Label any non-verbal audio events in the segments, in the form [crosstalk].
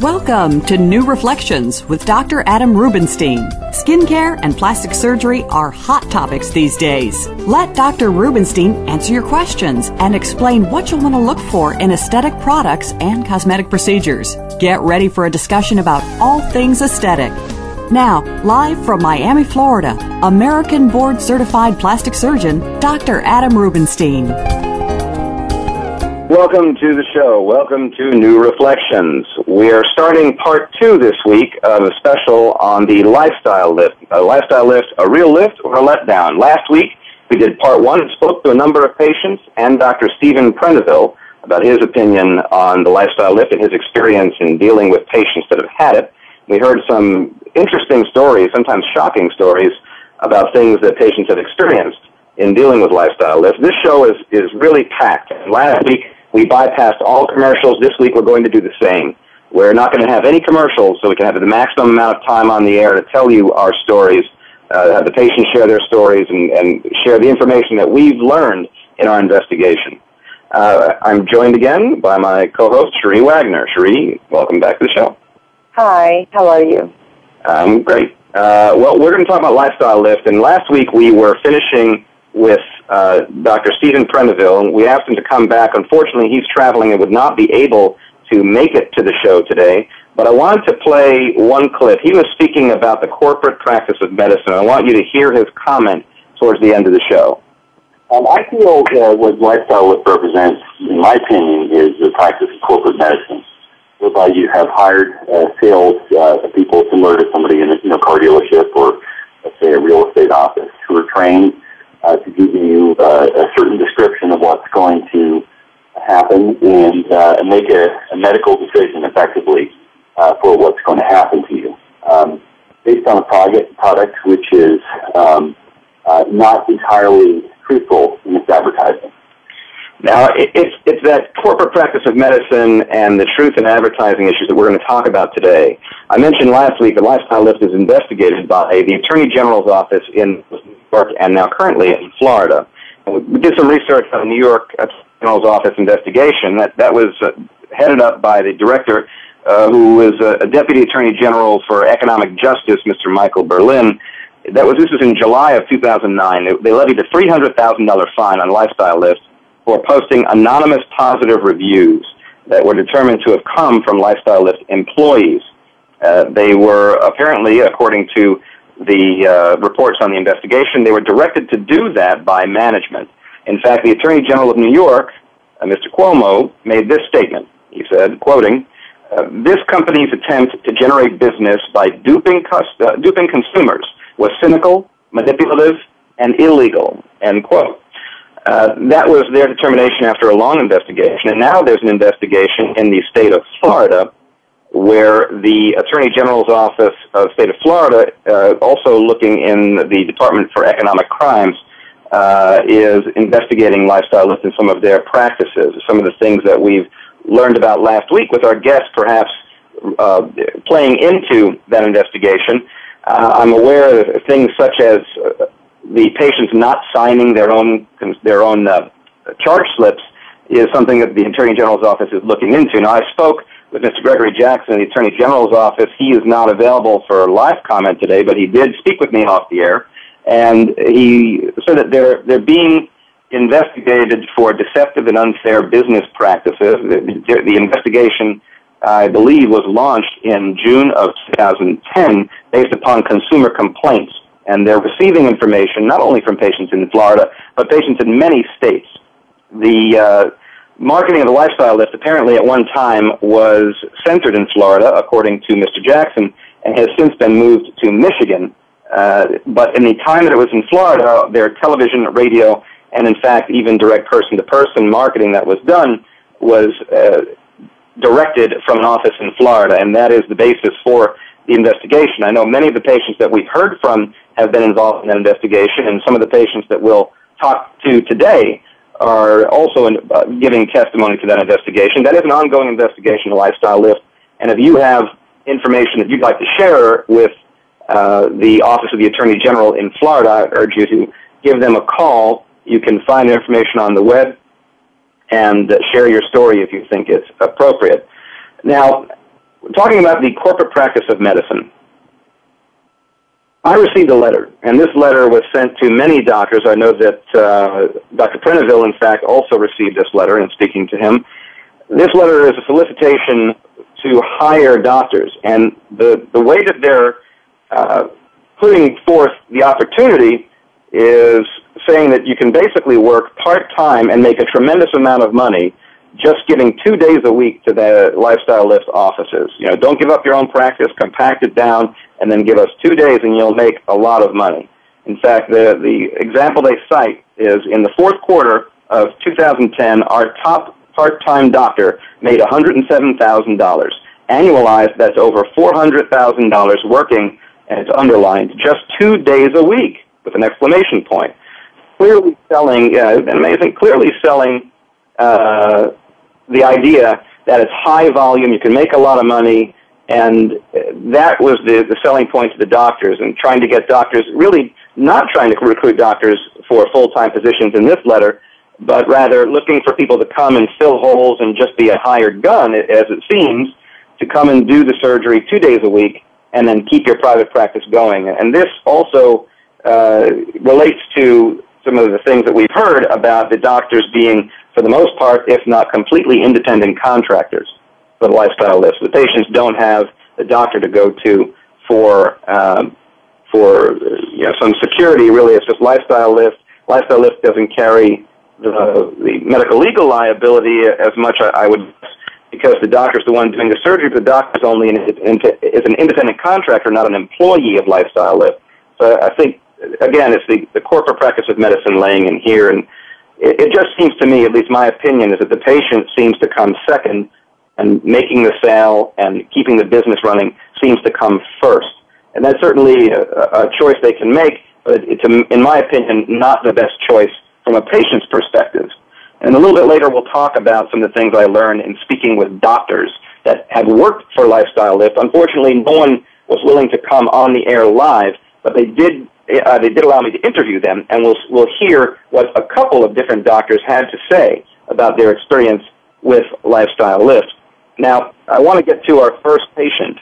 Welcome to New Reflections with Dr. Adam Rubinstein. Skincare and plastic surgery are hot topics these days. Let Dr. Rubinstein answer your questions and explain what you'll want to look for in aesthetic products and cosmetic procedures. Get ready for a discussion about all things aesthetic. Now, live from Miami, Florida, American Board Certified Plastic Surgeon, Dr. Adam Rubinstein. Welcome to the show. Welcome to New Reflections. We are starting part two this week of a special on the lifestyle lift. A lifestyle lift, a real lift or a letdown. Last week, we did part one and spoke to a number of patients and Dr. Stephen Prendiville about his opinion on the lifestyle lift and his experience in dealing with patients that have had it. We heard some interesting stories, sometimes shocking stories, about things that patients have experienced in dealing with lifestyle lift. This show is, is really packed. Last week, we bypassed all commercials. This week we're going to do the same. We're not going to have any commercials so we can have the maximum amount of time on the air to tell you our stories, uh, have the patients share their stories, and, and share the information that we've learned in our investigation. Uh, I'm joined again by my co-host, Cherie Wagner. Cherie, welcome back to the show. Hi, how are you? I'm great. Uh, well, we're going to talk about lifestyle lift, and last week we were finishing with Dr. Stephen Prendiville. We asked him to come back. Unfortunately, he's traveling and would not be able to make it to the show today. But I wanted to play one clip. He was speaking about the corporate practice of medicine. I want you to hear his comment towards the end of the show. Um, I feel uh, what lifestyle represents, in my opinion, is the practice of corporate medicine, whereby you have hired uh, sales uh, people similar to somebody in a you know, car dealership or, let's say, a real estate office who are trained uh, to give you uh, a certain description of what's going to happen and uh, make a, a medical decision effectively uh, for what's going to happen to you. Um, based on a product, product which is um, uh, not entirely truthful in its advertising. Now, it's, it's that corporate practice of medicine and the truth in advertising issues that we're going to talk about today. I mentioned last week that Lifestyle Lift is investigated by the Attorney General's office in York and now currently in Florida. We did some research on the New York Attorney General's office investigation. That, that was uh, headed up by the director uh, who was a, a deputy attorney general for economic justice, Mr. Michael Berlin. That was this was in July of 2009. They, they levied a $300,000 fine on Lifestyle Lift for posting anonymous positive reviews that were determined to have come from Lifestyle Lift employees. Uh, they were apparently, according to the uh, reports on the investigation, they were directed to do that by management. In fact, the Attorney General of New York, uh, Mr. Cuomo, made this statement. He said, quoting, uh, this company's attempt to generate business by duping, consumers was cynical, manipulative, and illegal, end quote. That was their determination after a long investigation, and now there's an investigation in the state of Florida where the Attorney General's office of state of Florida, uh, also looking in the Department for Economic Crimes, uh, is investigating lifestyle lift and some of their practices, some of the things that we've learned about last week with our guests perhaps uh, playing into that investigation. Uh, I'm aware of things such as uh, the patients not signing their own their own uh, charge slips is something that the Attorney General's office is looking into. Now, I spoke with Mr. Gregory Jackson, the Attorney General's office. He is not available for live comment today, but he did speak with me off the air, and he said that they're they're being investigated for deceptive and unfair business practices. The, the, investigation, I believe, was launched in June of 2010 based upon consumer complaints and they're receiving information not only from patients in Florida, but patients in many states. The uh, marketing of the lifestyle lift apparently at one time was centered in Florida, according to Mr. Jackson, and has since been moved to Michigan. Uh, but in the time that it was in Florida, their television, radio, and in fact even direct person-to-person marketing that was done was uh, directed from an office in Florida, and that is the basis for the investigation. I know many of the patients that we've heard from have been involved in that investigation, and some of the patients that we'll talk to today are also uh, giving testimony to that investigation. That is an ongoing investigation, the Lifestyle Lift, and if you have information that you'd like to share with uh, the Office of the Attorney General in Florida, I urge you to give them a call. You can find information on the web and share your story if you think it's appropriate. Now, talking about the corporate practice of medicine, I received a letter, and this letter was sent to many doctors. I know that uh, Dr. Prendiville, in fact, also received this letter in speaking to him. This letter is a solicitation to hire doctors, and the, the way that they're uh, putting forth the opportunity is saying that you can basically work part-time and make a tremendous amount of money just giving two days a week to the Lifestyle Lift offices. You know, don't give up your own practice, compact it down, and then give us two days and you'll make a lot of money. In fact, the, the example they cite is in the fourth quarter of 2010, our top part-time doctor made $107,000. Annualized, that's over $400,000 working, and it's underlined, just two days a week with an exclamation point. Clearly selling, uh, amazing, clearly selling uh, the idea that it's high volume, you can make a lot of money, and that was the, selling point to the doctors and trying to get doctors, really not trying to recruit doctors for full-time positions in this letter, but rather looking for people to come and fill holes and just be a hired gun, as it seems, to come and do the surgery two days a week and then keep your private practice going. And this also uh, relates to some of the things that we've heard about the doctors being for the most part, if not completely independent contractors the lifestyle lifts. The patients don't have a doctor to go to for um, for you know some security. Really, it's just lifestyle lift. Lifestyle lift doesn't carry the the medical legal liability as much. I, I would because the doctor's the one doing the surgery. But the doctor's only an, is an independent contractor, not an employee of lifestyle lift. So I think again, it's the, the corporate practice of medicine laying in here and it just seems to me, at least my opinion, is that the patient seems to come second, and making the sale and keeping the business running seems to come first. And that's certainly a, a choice they can make, but it's, a, in my opinion, not the best choice from a patient's perspective. And a little bit later, we'll talk about some of the things I learned in speaking with doctors that had worked for Lifestyle Lift. Unfortunately, no one was willing to come on the air live, but they did uh, they did allow me to interview them, and we'll, we'll hear what a couple of different doctors had to say about their experience with Lifestyle Lift. Now, I want to get to our first patient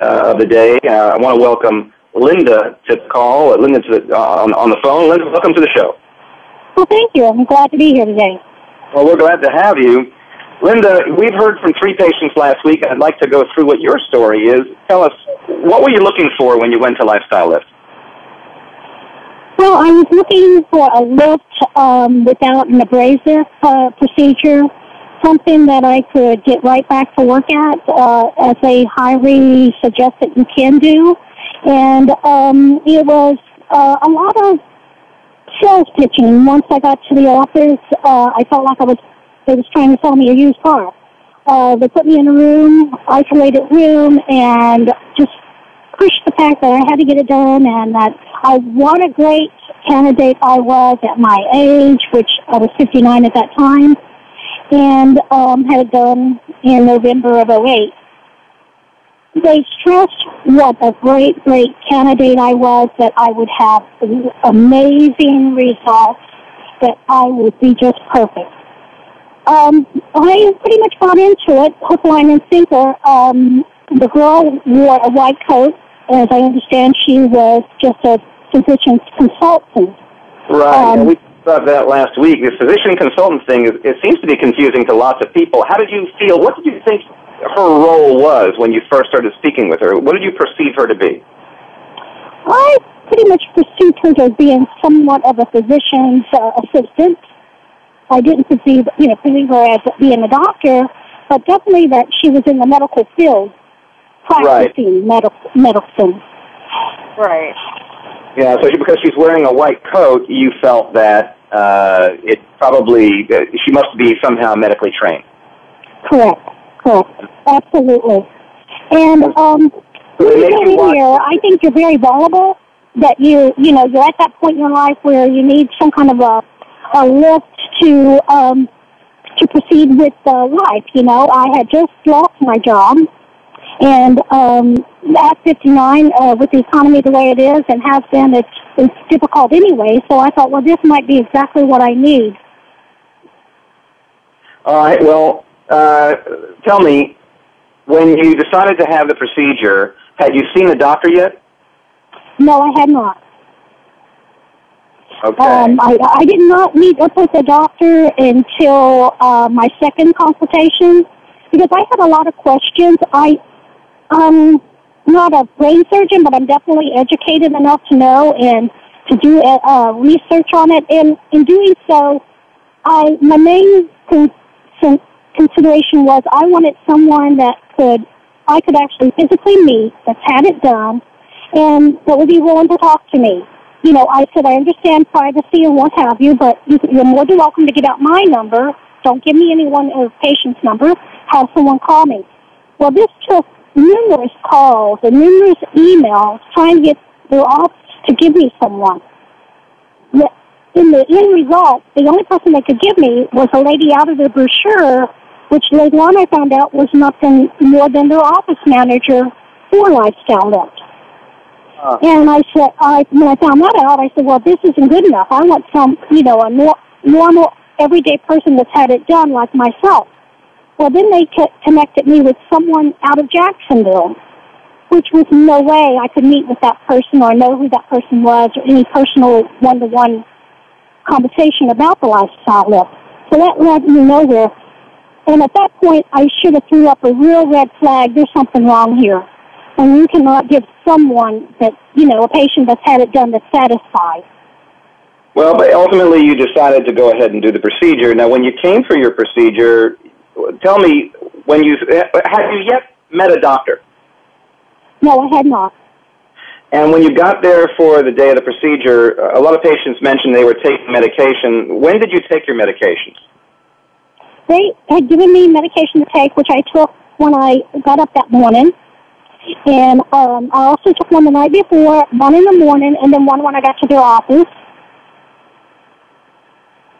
uh, of the day. Uh, I want to welcome Linda to the call. Uh, Linda to the, uh, on, on the phone. Linda, welcome to the show. Well, thank you. I'm glad to be here today. Well, we're glad to have you. Linda, we've heard from three patients last week. I'd like to go through what your story is. Tell us, what were you looking for when you went to Lifestyle Lift? Well, I was looking for a lift um, without an abrasive uh, procedure, something that I could get right back to work at, uh, as they highly suggest that you can do. And um, it was uh, a lot of sales pitching. Once I got to the office, uh, I felt like I was they was trying to sell me a used car. Uh, they put me in a room, isolated room, and just pushed the fact that I had to get it done and that I what a great candidate I was at my age, which I was 59 at that time, and um, had it done in November of 08. They stressed what a great, great candidate I was, that I would have amazing results, that I would be just perfect. Um, I pretty much got into it, hook, line, and sinker. Um, the girl wore a white coat as I understand, she was just a physician's consultant. Right. Um, we about that last week. The physician consultant thing is, it seems to be confusing to lots of people. How did you feel? What did you think her role was when you first started speaking with her? What did you perceive her to be? I pretty much perceived her as being somewhat of a physician's uh, assistant. I didn't perceive, you know, perceive her as being a doctor, but definitely that she was in the medical field practicing right. medicine. Right. Yeah, so she, because she's wearing a white coat, you felt that it probably uh, she must be somehow medically trained. Correct. Correct. Absolutely. And um, get here, I think you're very vulnerable. That you, you know, you're at that point in your life where you need some kind of a, a lift to um, to proceed with uh, life. You know, I had just lost my job, and um, at 59, uh, with the economy the way it is and has been, it's it's difficult anyway. So I thought, well, this might be exactly what I need. All right. Well, uh, tell me, when you decided to have the procedure, had you seen a doctor yet? No, I had not. Okay. Um, I, I did not meet up with the doctor until uh, my second consultation because I had a lot of questions. I, I'm not a brain surgeon, but I'm definitely educated enough to know and to do uh, uh research on it. And in doing so, I my main con- con- consideration was I wanted someone that could I could actually physically meet that's had it done and that would be willing to talk to me. You know, I said I understand privacy and what have you, but you, you're more than welcome to give out my number. Don't give me anyone or patient's number. Have someone call me. Well, this took numerous calls and numerous emails trying to get their office to give me someone. In the end result, the only person they could give me was a lady out of their brochure, which later on I found out was nothing more than their office manager for Lifestyle Lift. Uh. And I said, I when I found that out, I said, well, this isn't good enough. I want some, you know, a more normal, everyday person that's had it done like myself. Well, then they connected me with someone out of Jacksonville, which was no way I could meet with that person or know who that person was or any personal one-to-one conversation about the lifestyle lift. So that led me nowhere. And at that point, I should have threw up a real red flag. There's something wrong here and you cannot give someone that, you know, a patient that's had it done that's satisfied. Well, but ultimately you decided to go ahead and do the procedure. Now, when you came for your procedure, tell me, when you, have you yet met a doctor? No, I had not. And when you got there for the day of the procedure, a lot of patients mentioned they were taking medication. When did you take your medications? They had given me medication to take, which I took when I got up that morning. And um, I also took one the night before, one in the morning, and then one when I got to their office.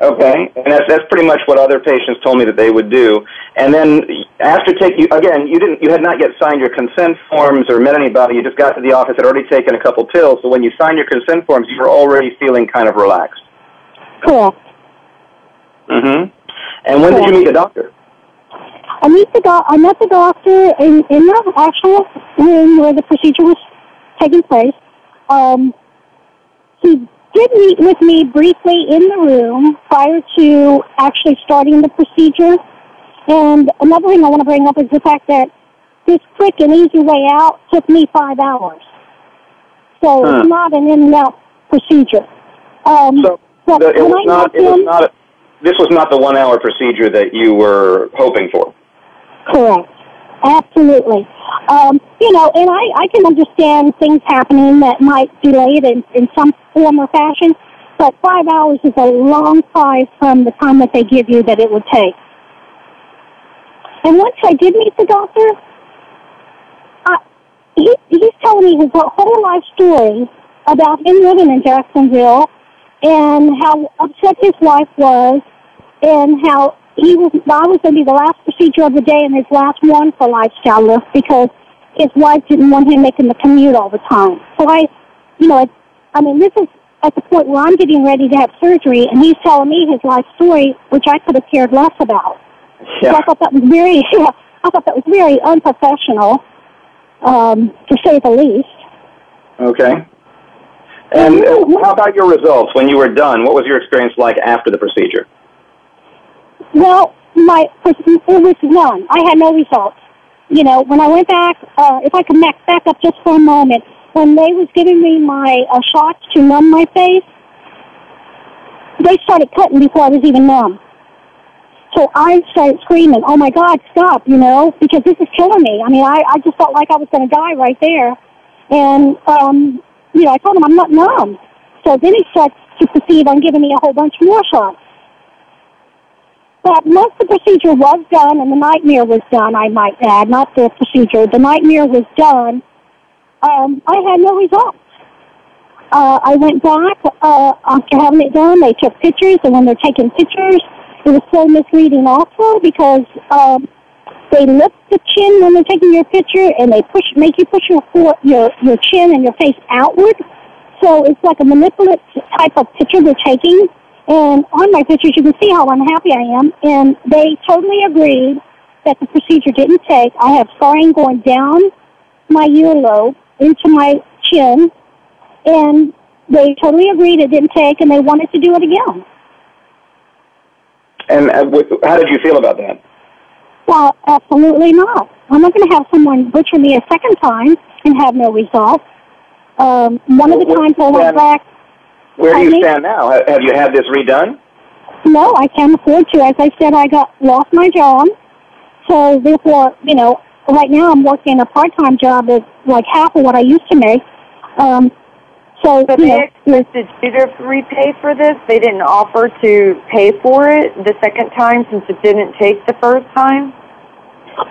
Okay, and that's that's pretty much what other patients told me that they would do. And then after take you again, you didn't you had not yet signed your consent forms or met anybody. You just got to the office, had already taken a couple pills. So when you signed your consent forms, you were already feeling kind of relaxed. Correct. Mhm. And when Correct. did you meet the doctor? I meet the doc- I met the doctor in, in the actual room where the procedure was taking place. Um, he did meet with me briefly in the room prior to actually starting the procedure. And another thing I want to bring up is the fact that this quick and easy way out took me five hours. So huh. it's not an in and out procedure. Um, so the, it was not. It was not. This was not the one hour procedure that you were hoping for. Correct. Absolutely. Um, you know, and I, I can understand things happening that might delay it in, in some form or fashion, but five hours is a long five from the time that they give you that it would take. And once I did meet the doctor, I, he, he's telling me his whole life story about him living in Jacksonville and how upset his wife was and how he was I was going to be the last procedure of the day and his last one for lifestyle lift because his wife didn't want him making the commute all the time. So I, you know, it, I mean, this is at the point where I'm getting ready to have surgery, and he's telling me his life story, which I could have cared less about. Yeah. So I thought that was very, [laughs] yeah, I thought that was very unprofessional, um, to say the least. Okay. And uh, how about your results when you were done? What was your experience like after the procedure? Well, my it was none. I had no results. You know, when I went back, uh, if I could back back up just for a moment, when they was giving me my uh, shots to numb my face, they started cutting before I was even numb. So I started screaming, "Oh my God, stop!" You know, because this is killing me. I mean, I I just felt like I was going to die right there. And um, you know, I told him I'm not numb. So then he starts to proceed on giving me a whole bunch more shots. But once the procedure was done and the nightmare was done, I might add, not the procedure, the nightmare was done, um, I had no results. Uh, I went back uh, after having it done. They took pictures, and when they're taking pictures, it was so misleading also because um, they lift the chin when they're taking your picture, and they push, make you push your your your chin and your face outward. So it's like a manipulative type of picture they're taking. And on my pictures, you can see how unhappy I am. And they totally agreed that the procedure didn't take. I have scarring going down my earlobe into my chin, and they totally agreed it didn't take, and they wanted to do it again. And uh, how did you feel about that? Well, absolutely not. I'm not going to have someone butcher me a second time and have no result. Um, one of the times I went back. Where do you stand now? Have you had this redone? No, I can't afford to. As I said, I got lost my job, so therefore, you know, right now I'm working a part-time job that's like half of what I used to make. Um, so, but you they know, expected you to repay for this. They didn't offer to pay for it the second time since it didn't take the first time.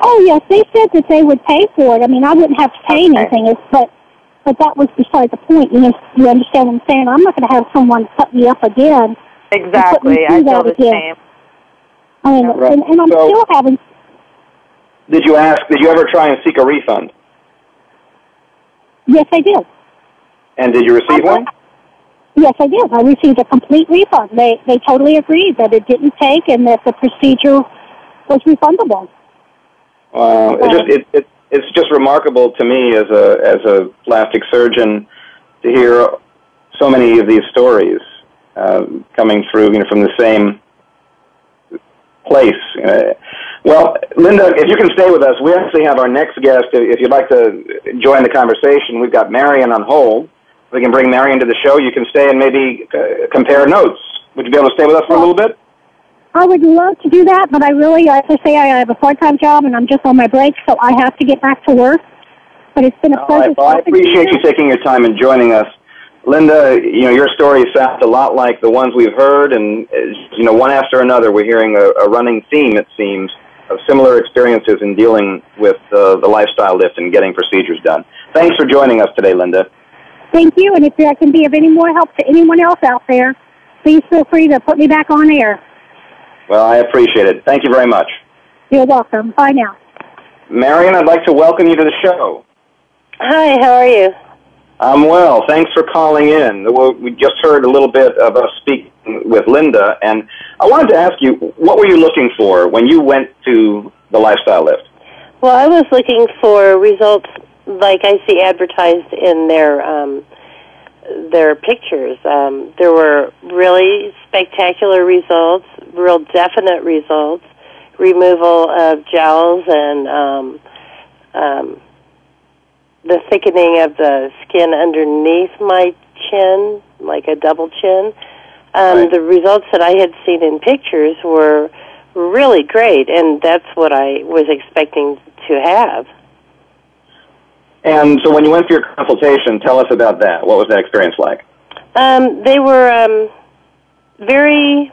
Oh yes, they said that they would pay for it. I mean, I wouldn't have to pay Okay. anything, it's, but but that was beside the point. You know, you understand what I'm saying? I'm not going to have someone cut me up again. Exactly. through I that feel the again. same. I mean, Right. and, and I'm So- still having. Did you ask? Did you ever try and seek a refund? Yes, I did. And did you receive I- one? Yes, I did. I received a complete refund. They they totally agreed that it didn't take and that the procedure was refundable. Wow, it just it, it it's just remarkable to me as a as a plastic surgeon to hear so many of these stories um, coming through, you know, from the same place. Uh, well, Linda, if you can stay with us, we actually have our next guest. If you'd like to join the conversation, we've got Marion on hold. We can bring Marion to the show. You can stay and maybe uh, compare notes. Would you be able to stay with us for a little bit? I would love to do that, but I really, as I say, I have a part-time job and I'm just on my break, so I have to get back to work. But it's been a pleasure. right. Well, I appreciate you taking your time and joining us. Linda, you know, your story sounds a lot like the ones we've heard, and, you know, one after another, we're hearing a, a running theme, it seems, of similar experiences in dealing with uh, the lifestyle lift and getting procedures done. Thanks for joining us today, Linda. Thank you, and if I can be of any more help to anyone else out there, please feel free to put me back on air. Well, I appreciate it. Thank you very much. You're welcome. Bye now. Marion, I'd like to welcome you to the show. Hi, how are you? I'm well. Thanks for calling in. We just heard a little bit of us speaking with Linda, and I wanted to ask you, what were you looking for when you went to the lifestyle lift? Well, I was looking for results like I see advertised in their um, their pictures. Um, there were really spectacular results, real definite results, removal of jowls and um, um, the thickening of the skin underneath my chin, like a double chin. Um, Right. The results that I had seen in pictures were really great, and that's what I was expecting to have. And so when you went for your consultation, tell us about that. What was that experience like? Um, they were um, very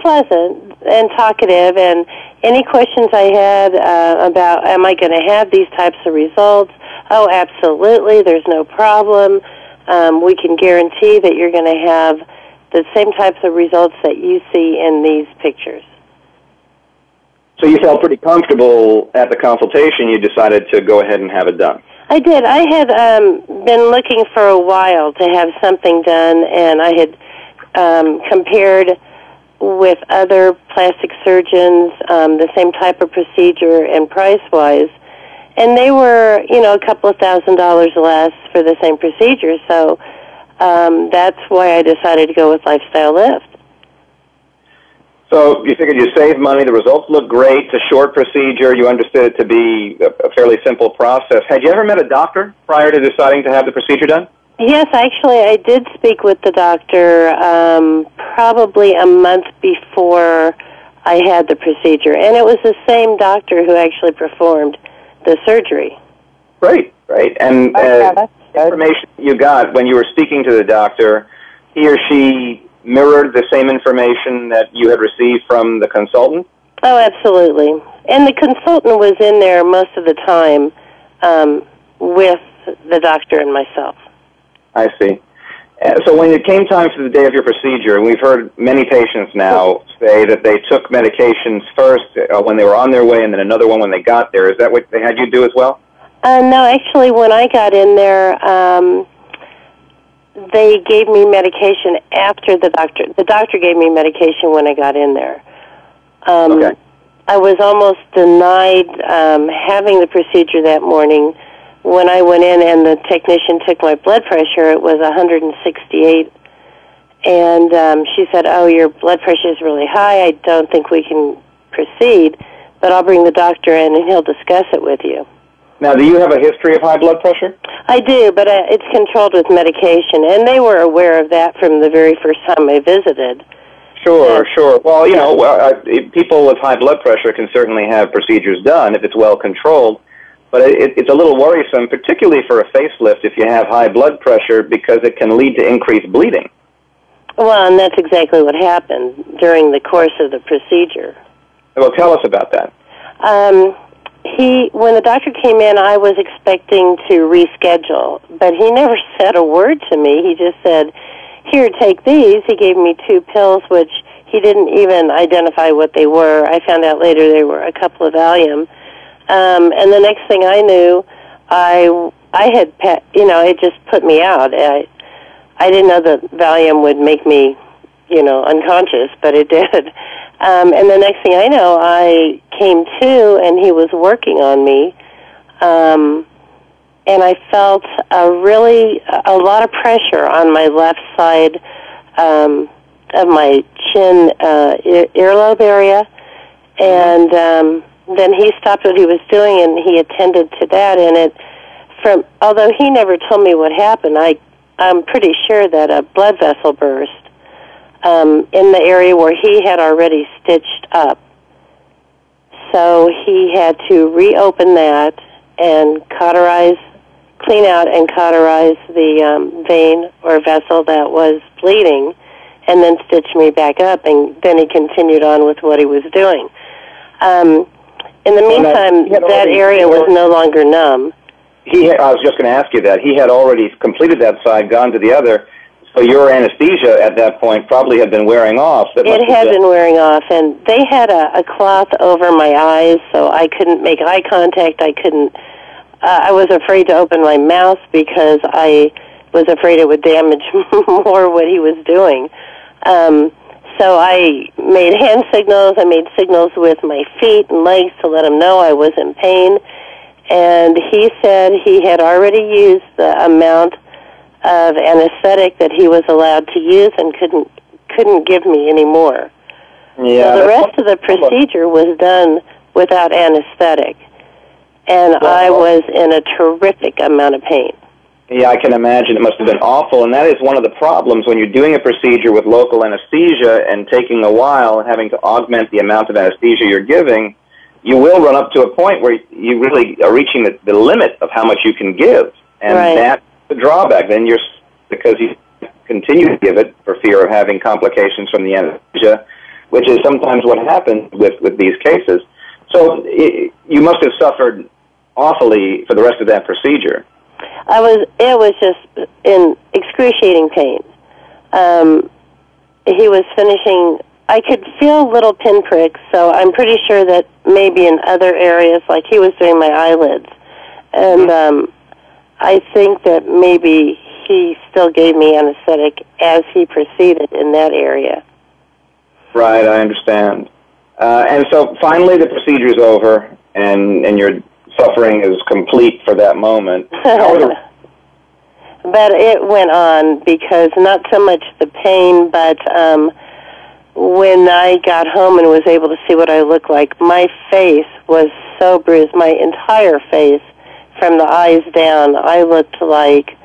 pleasant and talkative, and any questions I had uh, about, am I going to have these types of results? Oh, absolutely. There's no problem. Um, we can guarantee that you're going to have the same types of results that you see in these pictures. So you felt pretty comfortable at the consultation. You decided to go ahead and have it done. I did. I had um, been looking for a while to have something done, and I had um, compared with other plastic surgeons um, the same type of procedure and price wise, and they were, you know, a couple of thousand dollars less for the same procedure. So um, that's why I decided to go with Lifestyle Lift. So you figured you save money. The results look great. It's a short procedure. You understood it to be a fairly simple process. Had you ever met a doctor prior to deciding to have the procedure done? Yes, actually, I did speak with the doctor um, probably a month before I had the procedure, and it was the same doctor who actually performed the surgery. Great, great. And uh, that's information you got when you were speaking to the doctor, he or she mirrored the same information that you had received from the consultant? Oh, absolutely. And the consultant was in there most of the time um, with the doctor and myself. I see. Uh, So when it came time for the day of your procedure, and we've heard many patients now say that they took medications first uh, when they were on their way and then another one when they got there. Is that what they had you do as well? Uh, no, actually, when I got in there, um, they gave me medication after the doctor. The doctor gave me medication when I got in there. Um, Okay. I was almost denied um, having the procedure that morning. When I went in and the technician took my blood pressure, it was 168. And um, she said, "Oh, your blood pressure is really high. I don't think we can proceed, but I'll bring the doctor in and he'll discuss it with you." Now, do you have a history of high blood pressure? I do, but uh, it's controlled with medication, and they were aware of that from the very first time I visited. Sure, Yeah. sure. Well, you know, uh, people with high blood pressure can certainly have procedures done if it's well controlled. But it, it's a little worrisome, particularly for a facelift, if you have high blood pressure, because it can lead to increased bleeding. Well, and that's exactly what happened during the course of the procedure. Well, tell us about that. Um, he, when the doctor came in, I was expecting to reschedule, but he [laughs] never said a word to me. He just said, "Here, take these." He gave me two pills, which he didn't even identify what they were. I found out later they were a couple of Valium. Um, and the next thing I knew, I I had pa- you know it just put me out. I I didn't know that Valium would make me you know unconscious, but it [laughs] did. Um, and the next thing I know, I came to, and he was working on me, um, and I felt a really a lot of pressure on my left side um, of my chin uh, ear- earlobe area, and um, then he stopped what he was doing and he attended to that. And it from although he never told me what happened, I I'm pretty sure that a blood vessel burst um, in the area where he had already stitched up. So he had to reopen that and cauterize, clean out and cauterize the um, vein or vessel that was bleeding, and then stitch me back up. And then he continued on with what he was doing. Um, in the meantime, that already- area was no longer numb. He, had, I was just going to ask you that. He had already completed that side, gone to the other. So your anesthesia at that point probably had been wearing off. That It had been- wearing off, and they had a, a cloth over my eyes, so I couldn't make eye contact. I couldn't. Uh, I was afraid to open my mouth because I was afraid it would damage [laughs] more what he was doing. Um, so I made hand signals. I made signals with my feet and legs to let him know I was in pain. And he said he had already used the amount of anesthetic that he was allowed to use and couldn't couldn't give me anymore. Yeah, so the rest of the procedure was done without anesthetic, and I was in a terrific amount of pain. Yeah, I can imagine it must have been awful, and that is one of the problems when you're doing a procedure with local anesthesia and taking a while and having to augment the amount of anesthesia you're giving. You will run up to a point where you really are reaching the, the limit of how much you can give, and Right. that's the drawback. Then you're because you continue to give it for fear of having complications from the anesthesia, which is sometimes what happens with with these cases. So i you must have suffered awfully for the rest of that procedure. I was it was just in excruciating pain. Um, he was finishing. I could feel little pinpricks, so I'm pretty sure that maybe in other areas, like he was doing my eyelids, and um, I think that maybe he still gave me anesthetic as he proceeded in that area. Right, I understand. Uh, and so finally the procedure's over and, and your suffering is complete for that moment. [laughs] How are the, but it went on because not so much the pain, but um, when I got home and was able to see what I looked like, my face was so bruised. My entire face, from the eyes down, I looked like.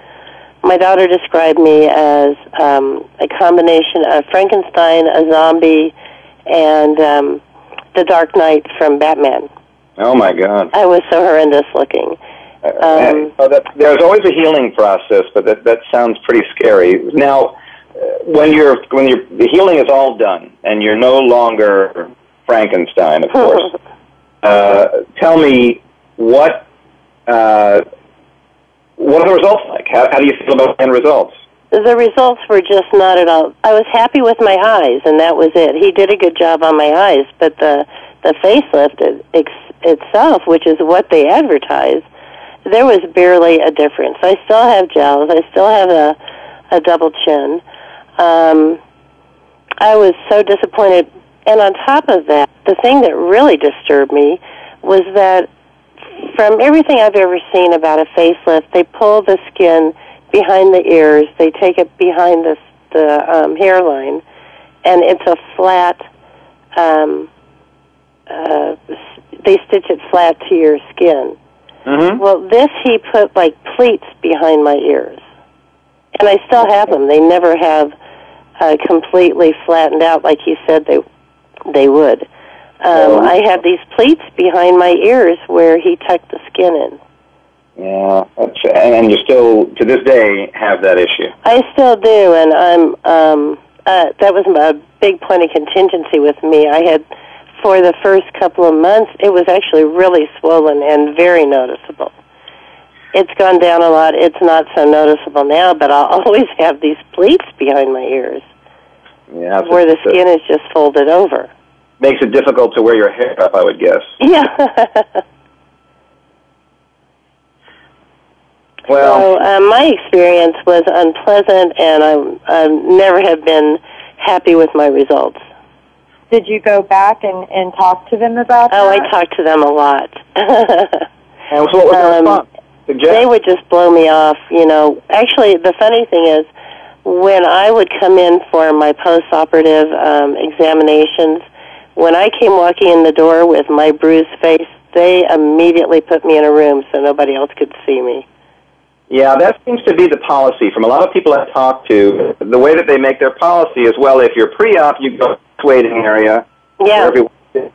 My daughter described me as um, a combination of Frankenstein, a zombie, and um, the Dark Knight from Batman. oh my God. I was so horrendous looking. Um, uh, that, there's always a healing process, but that that sounds pretty scary. Now, uh, when you're when you're the healing is all done and you're no longer Frankenstein, of course. [laughs] uh, tell me what uh, what are the results like? How, how do you feel about the end results? the results were just not at all. I was happy with my eyes, and that was it. He did a good job on my eyes, but the the facelift it, ex, itself, which is what they advertise, there was barely a difference. I still have jowls. I still have a a double chin. Um, I was so disappointed, and on top of that, the thing that really disturbed me was that from everything I've ever seen about a facelift, they pull the skin behind the ears. They take it behind the the um, hairline, and it's a flat. Um, uh, they stitch it flat to your skin. Mm-hmm. Well, this he put like pleats behind my ears, and I still have them. They never have uh, completely flattened out like he said they they would. Um, Oh. I have these pleats behind my ears where he tucked the skin in. Yeah, that's, and, and you still to this day have that issue. I still do, and I'm. Um, uh, that was a big point of contingency with me. I had, for the first couple of months, it was actually really swollen and very noticeable. It's gone down a lot. It's not so noticeable now, but I'll [laughs] always have these pleats behind my ears Yeah, where the skin is just folded over. Makes it difficult to wear your hair up. I would guess. [laughs] Yeah. Well, so um, my experience was unpleasant, and I, I never have been happy with my results. Did you go back and, and talk to them about that? Oh, I talked to them a lot. [laughs] and so what was the um, response? Suggest- they would just blow me off. You know, actually, the funny thing is, when I would come in for my post-operative um, examinations, when I came walking in the door with my bruised face, they immediately put me in a room so nobody else could see me. Yeah, that seems to be the policy from a lot of people I've talked to. The way that they make their policy is, well, if you're pre-op, you go to the waiting area where Yeah. everyone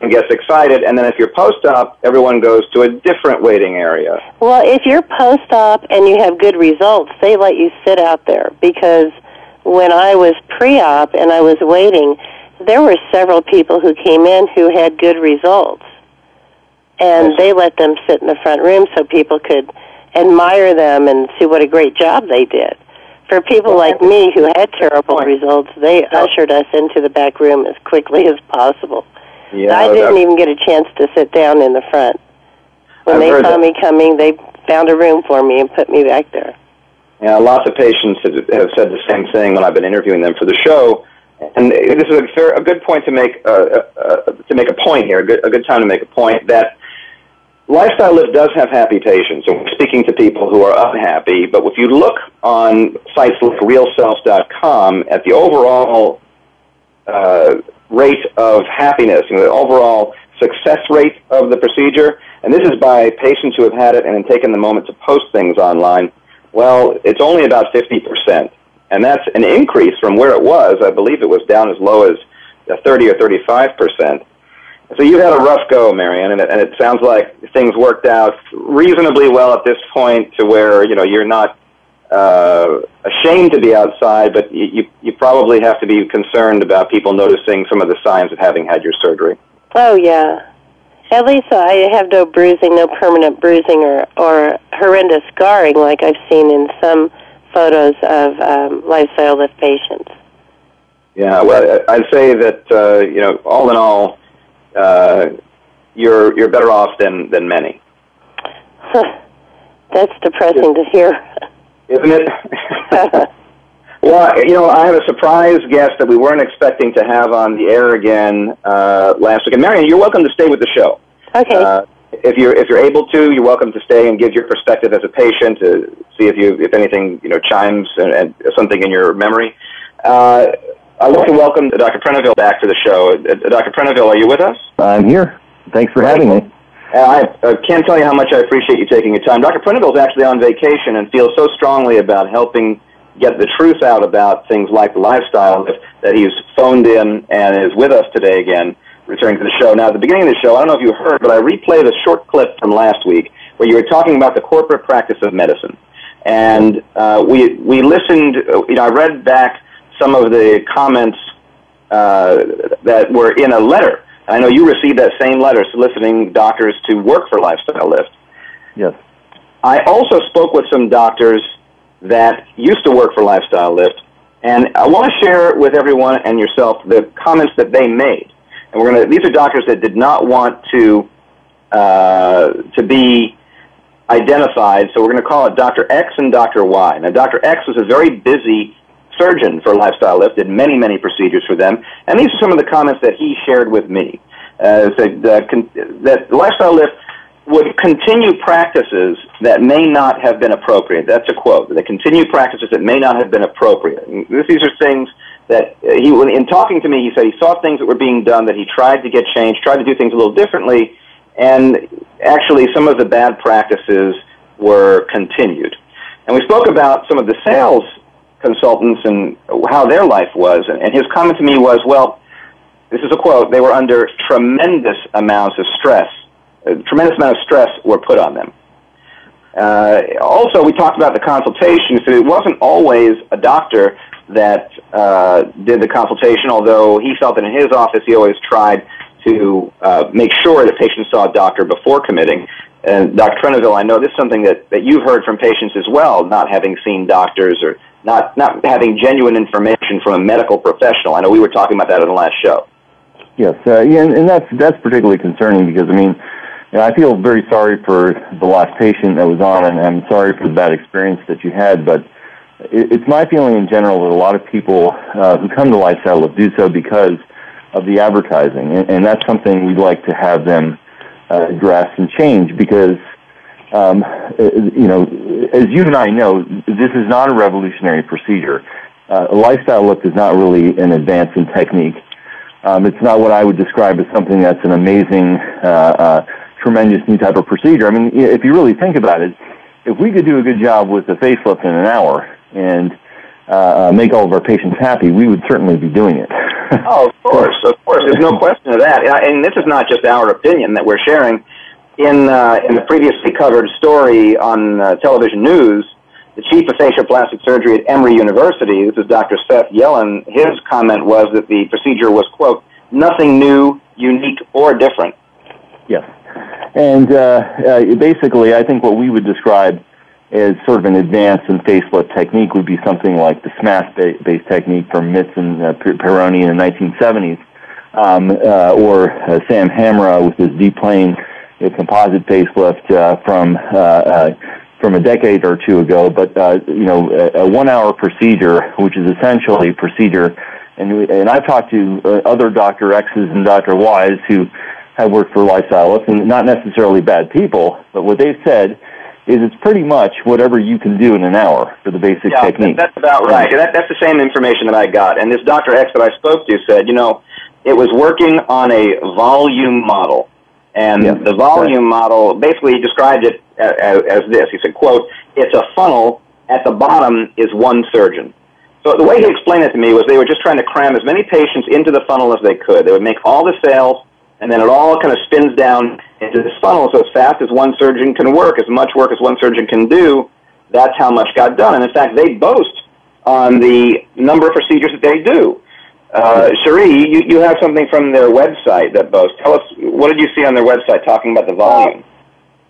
gets excited, and then if you're post-op, everyone goes to a different waiting area. Well, if you're post-op and you have good results, they let you sit out there because when I was pre-op and I was waiting, there were several people who came in who had good results. And they let them sit in the front room so people could admire them and see what a great job they did. For people like me who had terrible results, they ushered us into the back room as quickly as possible. Yeah, I didn't even get a chance to sit down in the front. When I've they saw that. me coming, they found a room for me and put me back there. Yeah, lots of patients have, have said the same thing when I've been interviewing them for the show. And this is a, fair, a good point to make uh, uh, uh, to make a point here. A good, a good time to make a point that Lifestyle Lift does have happy patients, and we're speaking to people who are unhappy. But if you look on sites like RealSelf.com at the overall uh, rate of happiness, you know, the overall success rate of the procedure, and this is by patients who have had it and have taken the moment to post things online. Well, it's only about 50%. And that's an increase from where it was. I believe it was down as low as uh, 30 or 35%. So you had a rough go, Marianne, and it, and it sounds like things worked out reasonably well at this point to where, you know, you're not uh, ashamed to be outside, but you, you, you probably have to be concerned about people noticing some of the signs of having had your surgery. Oh yeah. At least I have no bruising, no permanent bruising or or horrendous scarring like I've seen in some photos of um, lifestyle lift patients. Yeah, well, I- I'd say that uh, you know, all in all, uh, you're you're better off than than many, [laughs] That's depressing to hear. isn't it? [laughs] well, you know, I have a surprise guest that we weren't expecting to have on the air again uh, last week. And Marion, you're welcome to stay with the show. okay. Uh, if you're if you're able to, you're welcome to stay and give your perspective as a patient to see if you if anything you know chimes and, and something in your memory. Uh, I want to welcome Dr. Prendiville back to the show. Uh, Dr. Prendiville, are you with us? I'm here. Thanks for having me. Uh, I uh, can't tell you how much I appreciate you taking your time. Dr. Prendiville is actually on vacation and feels so strongly about helping get the truth out about things like lifestyle that he's phoned in and is with us today again, returning to the show. Now, at the beginning of the show, I don't know if you heard, but I replayed a short clip from last week where you were talking about the corporate practice of medicine. And uh, we, we listened, you know, I read back some of the comments uh, that were in a letter. I know you received that same letter soliciting doctors to work for Lifestyle Lift. Yes. I also spoke with some doctors that used to work for Lifestyle Lift, and I want to share with everyone and yourself the comments that they made. And we're going to, these are doctors that did not want to, uh, to be identified, so we're going to call it Dr. X and Dr. Y. Now, Dr. X was a very busy surgeon for Lifestyle Lift, did many, many procedures for them, and these are some of the comments that he shared with me. Uh, said, uh, con- that Lifestyle Lift would continue practices that may not have been appropriate. That's a quote. They continue practices that may not have been appropriate. And these are things that uh, he, in talking to me, he said he saw things that were being done that he tried to get changed, tried to do things a little differently, and actually some of the bad practices were continued. And we spoke about some of the sales consultants and how their life was, and his comment to me was, well, this is a quote, they were under tremendous amounts of stress. A tremendous amount of stress were put on them. Uh, also, we talked about the consultation. So it wasn't always a doctor that uh, did the consultation, although he felt that in his office he always tried to uh, make sure that patients saw a doctor before committing. And Dr. Prendiville, I know this is something that, that you've heard from patients as well, not having seen doctors or not, not having genuine information from a medical professional. I know we were talking about that in the last show. Yes, uh, yeah, and, and that's that's particularly concerning because I mean, you know, I feel very sorry for the last patient that was on, and I'm sorry for the bad experience that you had. But it's my feeling in general that a lot of people uh, who come to Lifestyle Lift do so because of the advertising, and, and that's something we'd like to have them uh, address and change because, um, uh, you know, as you and I know, this is not a revolutionary procedure. Uh, a lifestyle lift is not really an advance in technique. Um, it's not what I would describe as something that's an amazing, uh, uh, tremendous new type of procedure. I mean, if you really think about it, if we could do a good job with the facelift in an hour and uh, uh, make all of our patients happy, we would certainly be doing it. [laughs] oh, of course, of course. There's no question of that. And this is not just our opinion that we're sharing. In, uh, in the previously covered story on uh, television news, the chief of facial plastic surgery at Emory University, this is Dr. Seth Yellin, his comment was that the procedure was, quote, nothing new, unique, or different. Yes. And uh, uh, basically, I think what we would describe as sort of an advanced and facelift technique would be something like the SMAS-based technique from Mitz and uh, Peyronie in the 1970s, um, uh, or uh, Sam Hamra with his deep-plane composite facelift uh, from uh, uh, from a decade or two ago. But uh, you know, a, a one-hour procedure, which is essentially a procedure, and and I've talked to other Dr. X's and Dr. Y's who have worked for Lifestyle and not necessarily bad people, but what they've said is it's pretty much whatever you can do in an hour for the basic yeah, technique. That's about right. That, that's the same information that I got. And this Dr. X that I spoke to said, you know, it was working on a volume model. And yeah, the volume right. model, basically described it as, as this. He said, quote, it's a funnel. At the bottom is one surgeon. So the way he explained it to me was they were just trying to cram as many patients into the funnel as they could. They would make all the sales, and then it all kind of spins down into this funnel. So as fast as one surgeon can work, as much work as one surgeon can do, that's how much got done. And in fact, they boast on the number of procedures that they do. Uh, Cherie, you, you have something from their website that boasts. Tell us, what did you see on their website talking about the volume?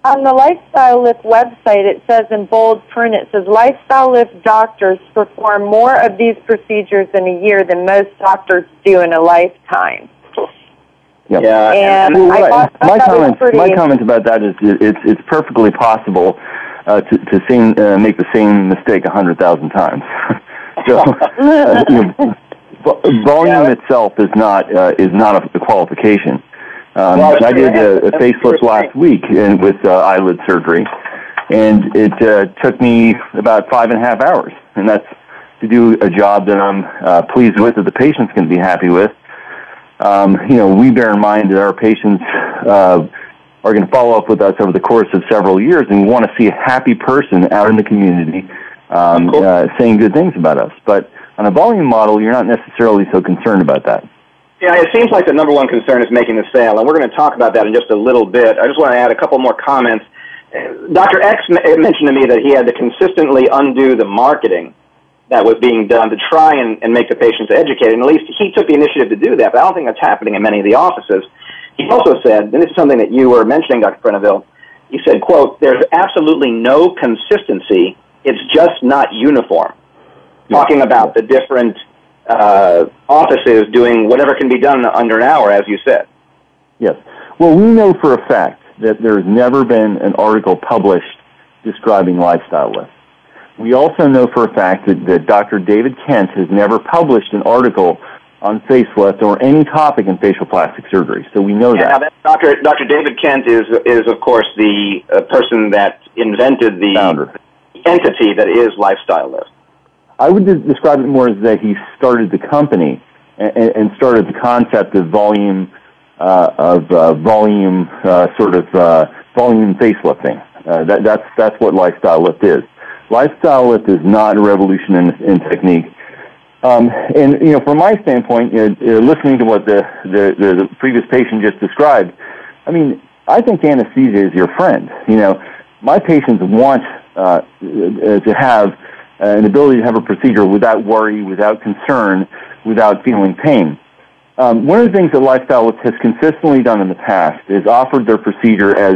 on the Lifestyle Lift website, it says in bold print, it says Lifestyle Lift doctors perform more of these procedures in a year than most doctors do in a lifetime. Yep. Yeah, and, well, I right. thought, my comment, pretty my comment about that is it's it's perfectly possible uh, to to same, uh, make the same mistake a hundred thousand times. [laughs] so, uh, you know, [laughs] volume yeah. itself is not uh, is not a qualification. Um, well, I did a, a facelift last week and with uh, eyelid surgery, and it uh, took me about five and a half hours, and that's to do a job that I'm uh, pleased with, that the patient's going to be happy with, um, you know, we bear in mind that our patients uh, are going to follow up with us over the course of several years, and we want to see a happy person out in the community um, cool. uh, saying good things about us. But on a volume model, you're not necessarily so concerned about that. Yeah, it seems like the number one concern is making the sale, and we're going to talk about that in just a little bit. I just want to add a couple more comments. Dr. X mentioned to me that he had to consistently undo the marketing that was being done to try and, and make the patients educated. And at least he took the initiative to do that, but I don't think that's happening in many of the offices. He also said, and this is something that you were mentioning, Dr. Prendiville, he said, quote, there's absolutely no consistency. It's just not uniform. Talking about the different uh, offices doing whatever can be done under an hour, as you said. Yes. Well, we know for a fact that there's never been an article published describing lifestyle lifts. We also know for a fact that, that Dr. David Kent has never published an article on facelift or any topic in facial plastic surgery. So we know yeah, that. Dr. Dr. David Kent is is of course the uh, person that invented the Founder. entity that is lifestyle lift. I would de- describe it more as that he started the company and, and started the concept of volume uh, of uh, volume uh, sort of uh, volume facelifting. Uh, that, that's that's what lifestyle lift is. Lifestyle lift is not a revolution in, in technique. Um, and you know, from my standpoint, you know, listening to what the, the, the, previous patient just described, I mean, I think anesthesia is your friend. You know, my patients want uh, to have an ability to have a procedure without worry, without concern, without feeling pain. Um, one of the things that Lifestyle has consistently done in the past is offered their procedure as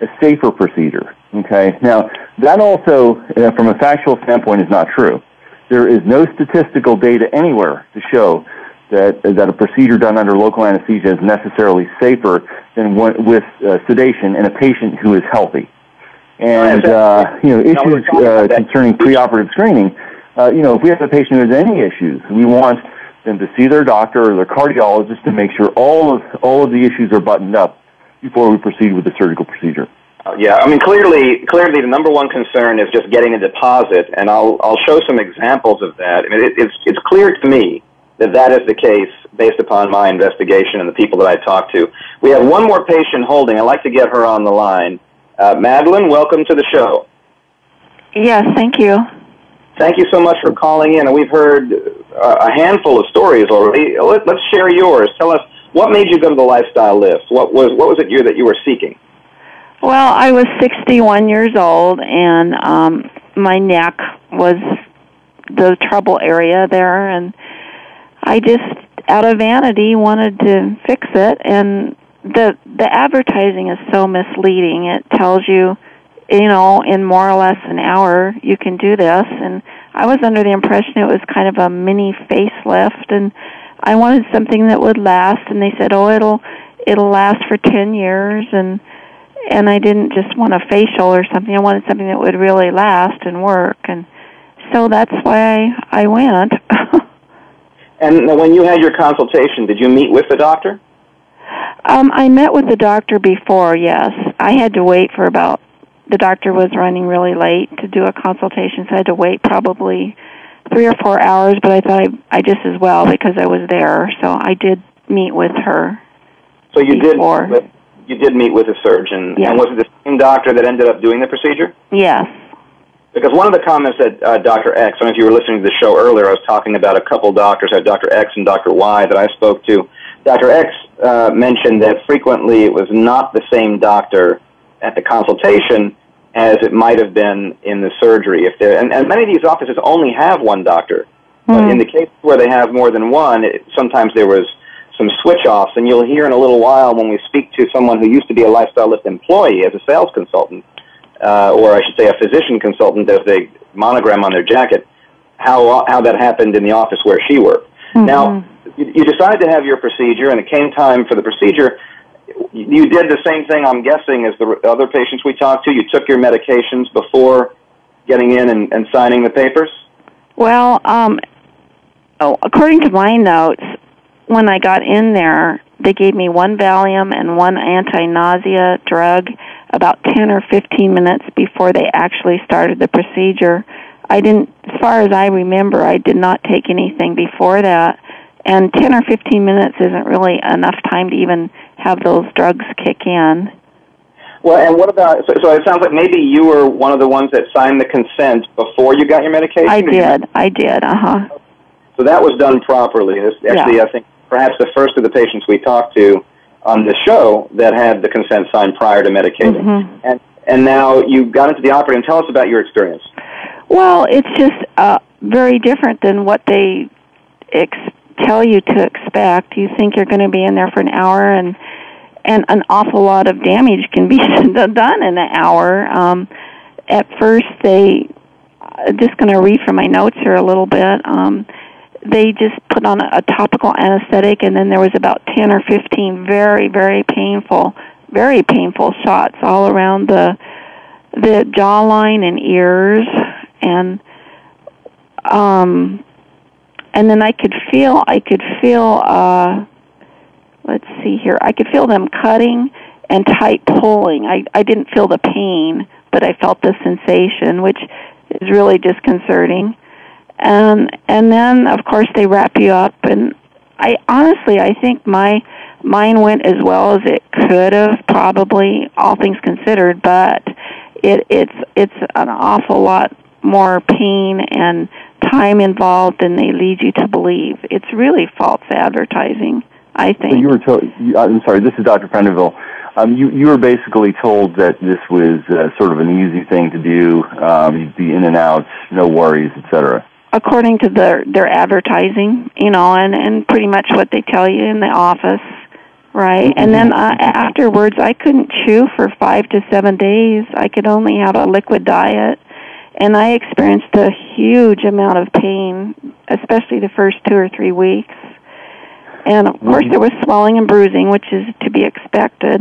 a safer procedure. Okay, now that also, uh, from a factual standpoint, is not true. There is no statistical data anywhere to show that that a procedure done under local anesthesia is necessarily safer than one, with uh, sedation in a patient who is healthy. And uh, you know, issues uh, concerning preoperative screening. Uh, you know, if we have a patient who has any issues, we want them to see their doctor or their cardiologist to make sure all of all of the issues are buttoned up before we proceed with the surgical procedure. Uh, yeah, I mean, clearly, clearly, the number one concern is just getting a deposit, and I'll I'll show some examples of that. I mean, it, it's it's clear to me that that is the case based upon my investigation and the people that I talked to. We have one more patient holding. I'd like to get her on the line. Uh, Madeline, welcome to the show. Yes, thank you. Thank you so much for calling in. And we've heard uh, a handful of stories already. Let, let's share yours. Tell us what made you go to the lifestyle lift. What was what was it you that you were seeking? Well, I was 61 years old, and um, my neck was the trouble area there, and I just, out of vanity, wanted to fix it. And the the advertising is so misleading. It tells you, you know, in more or less an hour you can do this, and I was under the impression it was kind of a mini facelift, and I wanted something that would last. And they said, oh, it'll it'll last for 10 years, and and I didn't just want a facial or something. I wanted something that would really last and work, and so that's why I, I went. [laughs] and when you had your consultation, did you meet with the doctor? Um, I met with the doctor before. Yes, I had to wait for about. The doctor was running really late to do a consultation, so I had to wait probably three or four hours. But I thought I, I just as well because I was there, so I did meet with her. So you before. did you did meet with a surgeon, yes. and was it the same doctor that ended up doing the procedure? Yes. Because one of the comments that uh, Dr. X, I don't know if you were listening to the show earlier, I was talking about a couple doctors, I had Dr. X and Dr. Y that I spoke to. Dr. X uh, mentioned that frequently it was not the same doctor at the consultation as it might have been in the surgery. If there, and, and many of these offices only have one doctor, mm. but in the case where they have more than one, it, sometimes there was some switch offs, and you'll hear in a little while when we speak to someone who used to be a lifestyle lift employee as a sales consultant, uh, or I should say a physician consultant as they monogram on their jacket, how how that happened in the office where she worked. Mm-hmm. Now, you, you decided to have your procedure, and it came time for the procedure. You did the same thing, I'm guessing, as the other patients we talked to. You took your medications before getting in and, and signing the papers. Well, um, oh, according to my notes, when I got in there, they gave me one Valium and one anti-nausea drug about 10 or 15 minutes before they actually started the procedure. I didn't, as far as I remember, I did not take anything before that. And 10 or 15 minutes isn't really enough time to even have those drugs kick in. Well, and what about, so, so it sounds like maybe you were one of the ones that signed the consent before you got your medication? I did, I did, uh-huh. So that was done properly. This, actually, yeah. I think perhaps the first of the patients we talked to on the show that had the consent signed prior to medicating. Mm-hmm. And and now you got into the operating. Tell us about your experience. Well, it's just uh, very different than what they ex- tell you to expect. You think you're going to be in there for an hour, and and an awful lot of damage can be [laughs] done in an hour. Um, at first, they uh, just going to read from my notes here a little bit. Um, they just put on a, a topical anesthetic, and then there was about ten or fifteen very, very painful, very painful shots all around the the jawline and ears, and um, and then I could feel, I could feel. Uh, let's see here. I could feel them cutting and tight pulling. I I didn't feel the pain, but I felt the sensation, which is really disconcerting and and then of course they wrap you up. And I honestly I think my mine went as well as it could have probably all things considered. But it it's it's an awful lot more pain and time involved than they lead you to believe. It's really false advertising I think. so you were told I'm sorry this is Dr. Prendiville um, you you were basically told that this was uh, sort of an easy thing to do um, you'd be in and out no worries etc according to their their advertising, you know, and and pretty much what they tell you in the office, right? Mm-hmm. And then uh, afterwards, I couldn't chew for five to seven days. I could only have a liquid diet, and I experienced a huge amount of pain, especially the first two or three weeks. And of course, there was swelling and bruising, which is to be expected.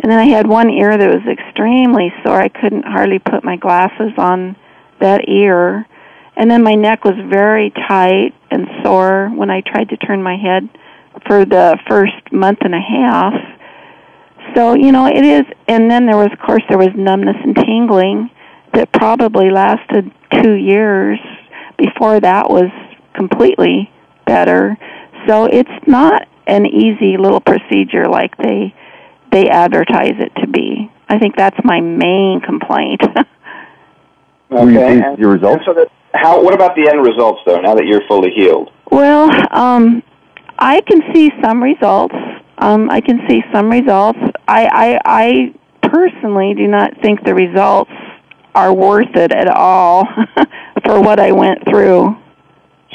And then I had one ear that was extremely sore. I couldn't hardly put my glasses on that ear and then my neck was very tight and sore when I tried to turn my head for the first month and a half. So, you know, it is and then there was of course there was numbness and tingling that probably lasted 2 years before that was completely better. So, it's not an easy little procedure like they they advertise it to be. I think that's my main complaint. [laughs] okay. Your results? So that how? What about the end results, though? Now that you're fully healed. Well, um, I can see some results. Um, I can see some results. I, I, I personally do not think the results are worth it at all [laughs] for what I went through.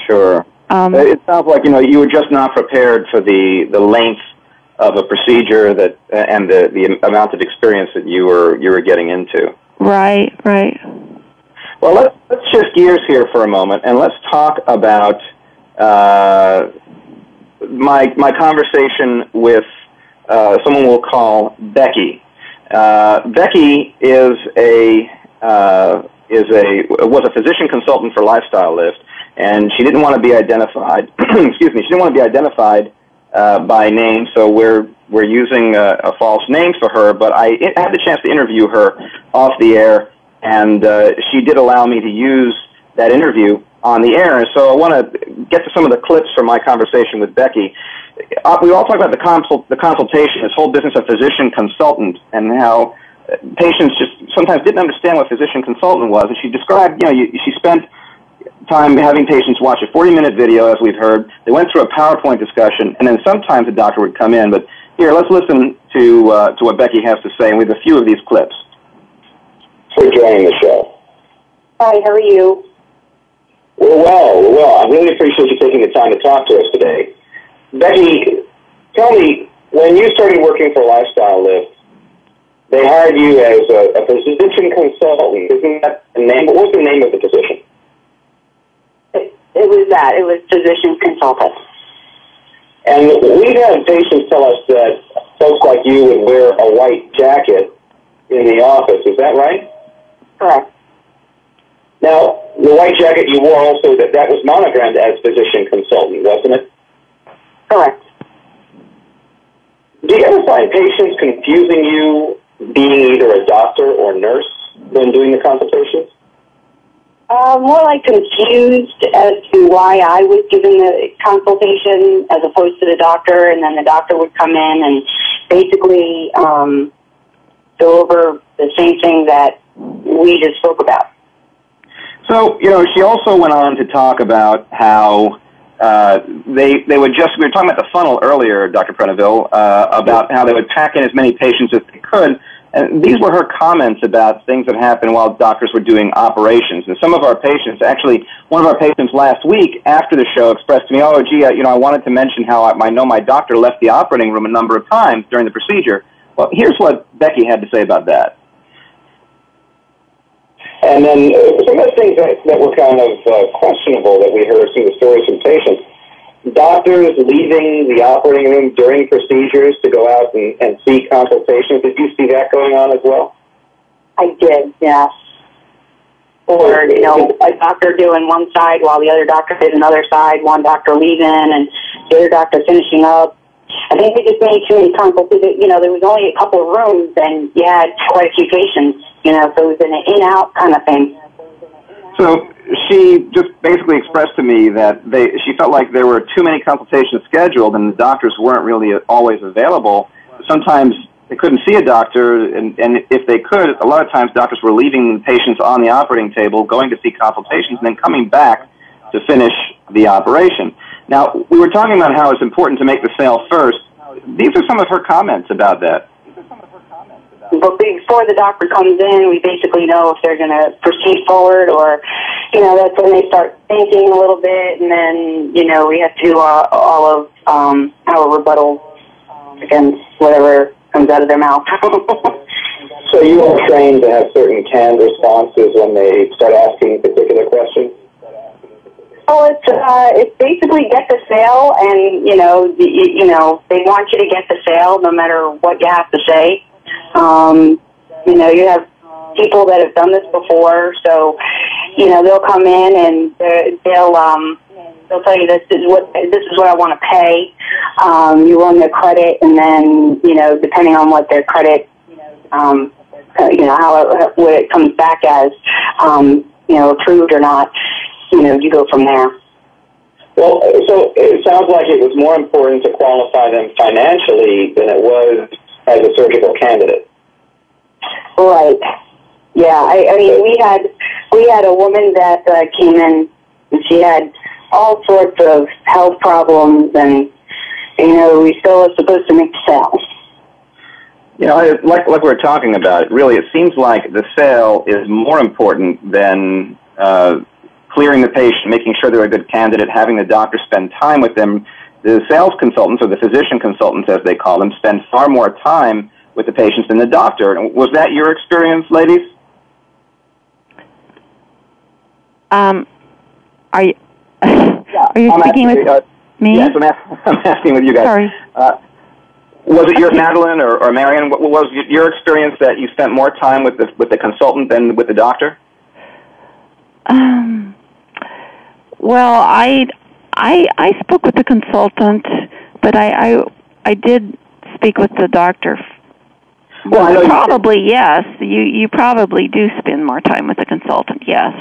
Sure. Um, it sounds like you know you were just not prepared for the the length of a procedure that and the the amount of experience that you were you were getting into. Right. Right. Well, let's, let's shift gears here for a moment and let's talk about uh, my, my conversation with uh, someone we'll call Becky. Uh, Becky is a, uh, is a, was a physician consultant for Lifestyle Lift, and she didn't want to be identified, [clears throat] excuse me, she didn't want to be identified uh, by name, so we're, we're using a, a false name for her, but I had the chance to interview her off the air and uh, she did allow me to use that interview on the air. And so I want to get to some of the clips from my conversation with Becky. Uh, we all talk about the, consult, the consultation, this whole business of physician consultant, and how uh, patients just sometimes didn't understand what physician consultant was. And she described, you know, you, she spent time having patients watch a 40 minute video, as we've heard. They went through a PowerPoint discussion, and then sometimes the doctor would come in. But here, let's listen to, uh, to what Becky has to say, and we have a few of these clips for joining the show. Hi, how are you? We're well, we're well. I really appreciate you taking the time to talk to us today. Becky, tell me, when you started working for Lifestyle Lift, they hired you as a, a physician consultant. Isn't that the name? What was the name of the position? It, it was that. It was physician consultant. And we've had patients tell us that folks like you would wear a white jacket in the office. Is that right? Correct. Now, the white jacket you wore also, that, that was monogrammed as physician consultant, wasn't it? Correct. Do you ever find patients confusing you being either a doctor or nurse when doing the consultations? Uh, more like confused as to why I was given the consultation as opposed to the doctor, and then the doctor would come in and basically um, go over the same thing that we just spoke about. So, you know, she also went on to talk about how uh, they they would just we were talking about the funnel earlier, Dr. Prendiville, uh, about how they would pack in as many patients as they could And these were her comments about things that happened while doctors were doing operations. And some of our patients, actually, one of our patients last week after the show expressed to me, "Oh, gee, I, you know, I wanted to mention how I, I know my doctor left the operating room a number of times during the procedure." Well, here's what Becky had to say about that. And then uh, some of the things that, were kind of uh, questionable that we heard of the stories from patients doctors leaving the operating room during procedures to go out and, see consultations. Did you see that going on as well? I did, yes. Or, you know, a doctor doing one side while the other doctor did another side, one doctor leaving and the other doctor finishing up. I think they just made too many consultations. You know, there was only a couple of rooms and you had quite a few patients, you know, so it was an in-out kind of thing. So she just basically expressed to me that they she felt like there were too many consultations scheduled and the doctors weren't really always available. Sometimes they couldn't see a doctor, and, and if they could, a lot of times doctors were leaving patients on the operating table, going to see consultations, and then coming back to finish the operation. Now, we were talking about how it's important to make the sale first. These are some of her comments about that but before the doctor comes in, we basically know if they're going to proceed forward or, you know, that's when they start thinking a little bit, and then, you know, we have to do uh, all of um, our rebuttal against whatever comes out of their mouth. [laughs] so you are trained to have certain canned responses when they start asking particular questions? Oh, it's uh, it's basically get the sale, and you know, you, you know, they want you to get the sale no matter what you have to say. Um, you know, you have people that have done this before, so you know they'll come in and they'll um, they'll tell you this is what this is what I want to pay. Um, you run their credit, and then you know depending on what their credit, um, uh, you know how it, what it comes back as, um, you know approved or not, you know you go from there. Well, so it sounds like it was more important to qualify them financially than it was as a surgical candidate. Right. Yeah. I, I mean, we had we had a woman that uh, came in, and she had all sorts of health problems, and you know, we still are supposed to make sales. You know, like like we're talking about, really, it seems like the sale is more important than uh, clearing the patient, making sure they're a good candidate, having the doctor spend time with them the sales consultants, or the physician consultants as they call them, spend far more time with the patients than the doctor. Was that your experience, ladies? Um, are you, [laughs] are you I'm speaking asking, with uh, me? Yes, I'm, ask, [laughs] I'm asking with you guys. Sorry. Uh, was it your Madeline or, or Marion? What was your experience that you spent more time with the with the consultant than with the doctor? Um. Well, I I I spoke with the consultant, but I I, I did speak with the doctor. Well, know probably yes. You you probably do spend more time with the consultant. Yes.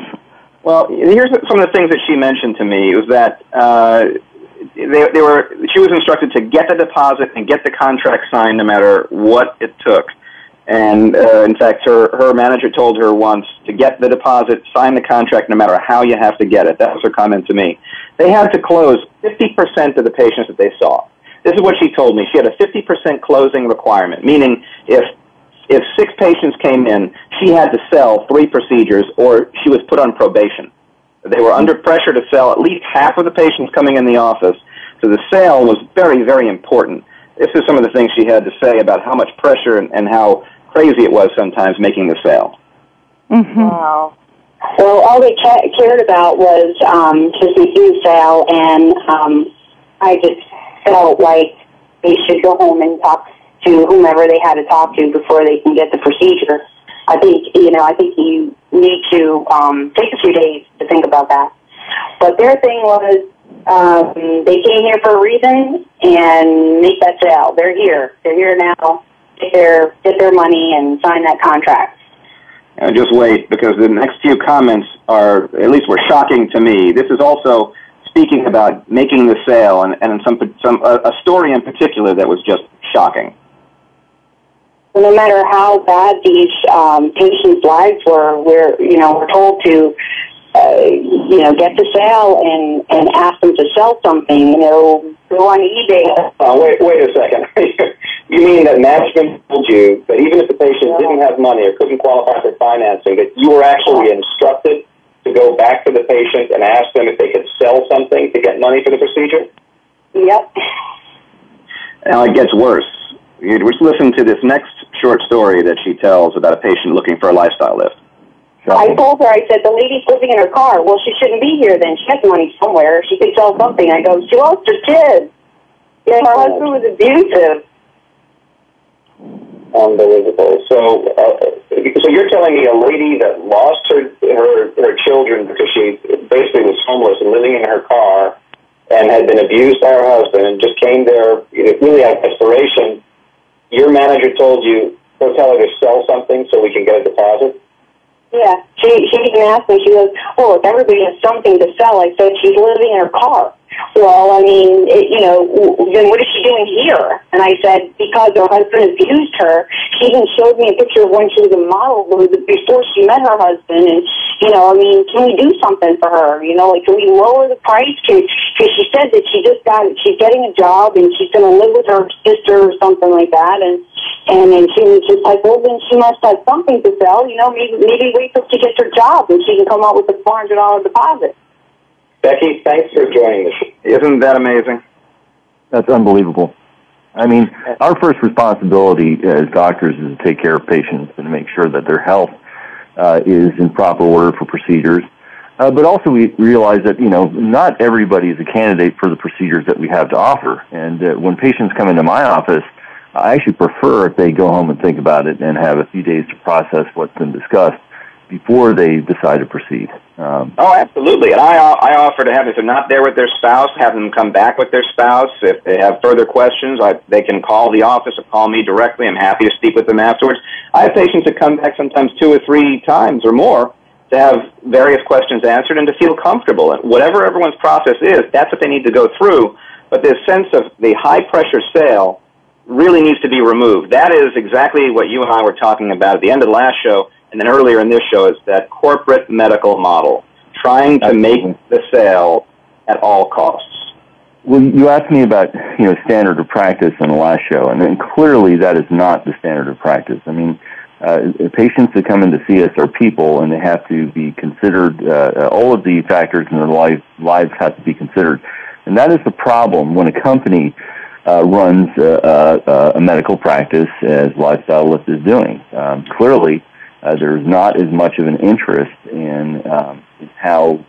Well, here's some of the things that she mentioned to me. Was that uh, they, they were she was instructed to get the deposit and get the contract signed no matter what it took. And uh, in fact, her her manager told her once to get the deposit, sign the contract, no matter how you have to get it. That was her comment to me. They had to close 50% of the patients that they saw. This is what she told me. She had a 50% closing requirement, meaning if if six patients came in, she had to sell three procedures, or she was put on probation. They were under pressure to sell at least half of the patients coming in the office. So the sale was very, very important. This is some of the things she had to say about how much pressure and, and how crazy it was sometimes making the sale. Mm-hmm. Wow. Well, all they ca- cared about was um, making the sale, and um, I just felt like they should go home and talk to whomever they had to talk to before they can get the procedure. I think you know. I think you need to um, take a few days to think about that. But their thing was um, they came here for a reason and make that sale. They're here. They're here now. Get their get their money and sign that contract. Uh, just wait, because the next few comments are, at least were shocking to me. This is also speaking about making the sale, and, and some, some a, a story in particular that was just shocking. No matter how bad these um, patients' lives were, we're you know we're told to uh, you know get the sale and and ask them to sell something. You know, go on eBay. Uh, wait, wait a second. [laughs] You mean that management told you that even if the patient didn't have money or couldn't qualify for financing, that you were actually instructed to go back to the patient and ask them if they could sell something to get money for the procedure? Yep. Now it gets worse. You just listen to this next short story that she tells about a patient looking for a lifestyle lift. I told her, I said, the lady's living in her car. Well, she shouldn't be here then. She has money somewhere. She could sell something. I go, she lost her kids. Yeah, her husband was abusive. Unbelievable. So, uh, so you're telling me a lady that lost her, her her children because she basically was homeless and living in her car, and had been abused by her husband, and just came there really out of desperation. Your manager told you, go tell her to sell something so we can get a deposit. Yeah, she she even asked me. She goes, "Oh, if everybody has something to sell," I said, "She's living in her car." Well, I mean, it, you know, then what is she doing here? And I said, because her husband abused her. She even showed me a picture of when she was a model before she met her husband. And, you know, I mean, can we do something for her? You know, like, can we lower the price? Because she said that she just got, she's getting a job and she's going to live with her sister or something like that. And, and then she was just like, well, then she must have something to sell. You know, maybe, maybe wait till she gets her job and she can come out with a $400 deposit. Becky, thanks for joining us. Isn't that amazing? That's unbelievable. I mean, our first responsibility as doctors is to take care of patients and make sure that their health uh, is in proper order for procedures. Uh, but also, we realize that you know not everybody is a candidate for the procedures that we have to offer. And uh, when patients come into my office, I actually prefer if they go home and think about it and have a few days to process what's been discussed before they decide to proceed. Um, oh, absolutely. And I, I offer to have, if they're not there with their spouse, have them come back with their spouse. If they have further questions, I, they can call the office or call me directly. I'm happy to speak with them afterwards. I have patients that come back sometimes two or three times or more to have various questions answered and to feel comfortable. And whatever everyone's process is, that's what they need to go through. But this sense of the high pressure sale really needs to be removed. That is exactly what you and I were talking about at the end of the last show and then earlier in this show is that corporate medical model, trying to make the sale at all costs. Well, you asked me about you know standard of practice in the last show, and then clearly that is not the standard of practice. I mean, uh, patients that come in to see us are people, and they have to be considered. Uh, all of the factors in their life lives have to be considered, and that is the problem when a company uh, runs a, a, medical practice as Lifestyle Lift is doing. Um, clearly, uh, there's not as much of an interest in, um, in how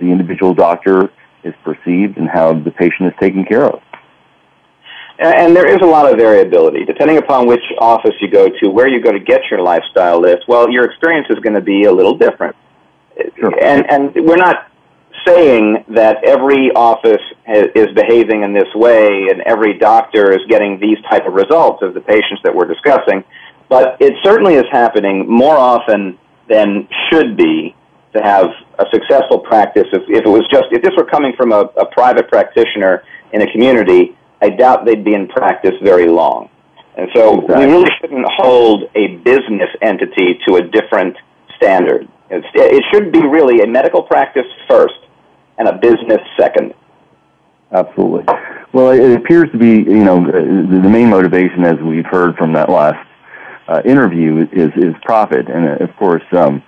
the individual doctor is perceived and how the patient is taken care of. And there is a lot of variability depending upon which office you go to, where you go to get your lifestyle lift. Well, your experience is going to be a little different. Sure. And and we're not saying that every office is behaving in this way and every doctor is getting these type of results of the patients that we're discussing. But it certainly is happening more often than should be to have a successful practice. If, if it was just, if this were coming from a, a private practitioner in a community, I doubt they'd be in practice very long. And so exactly. we really shouldn't hold a business entity to a different standard. It's, it should be really a medical practice first and a business second. Absolutely. Well, it appears to be, you know, the main motivation, as we've heard from that last uh, interview is is profit, and uh, of course. Um,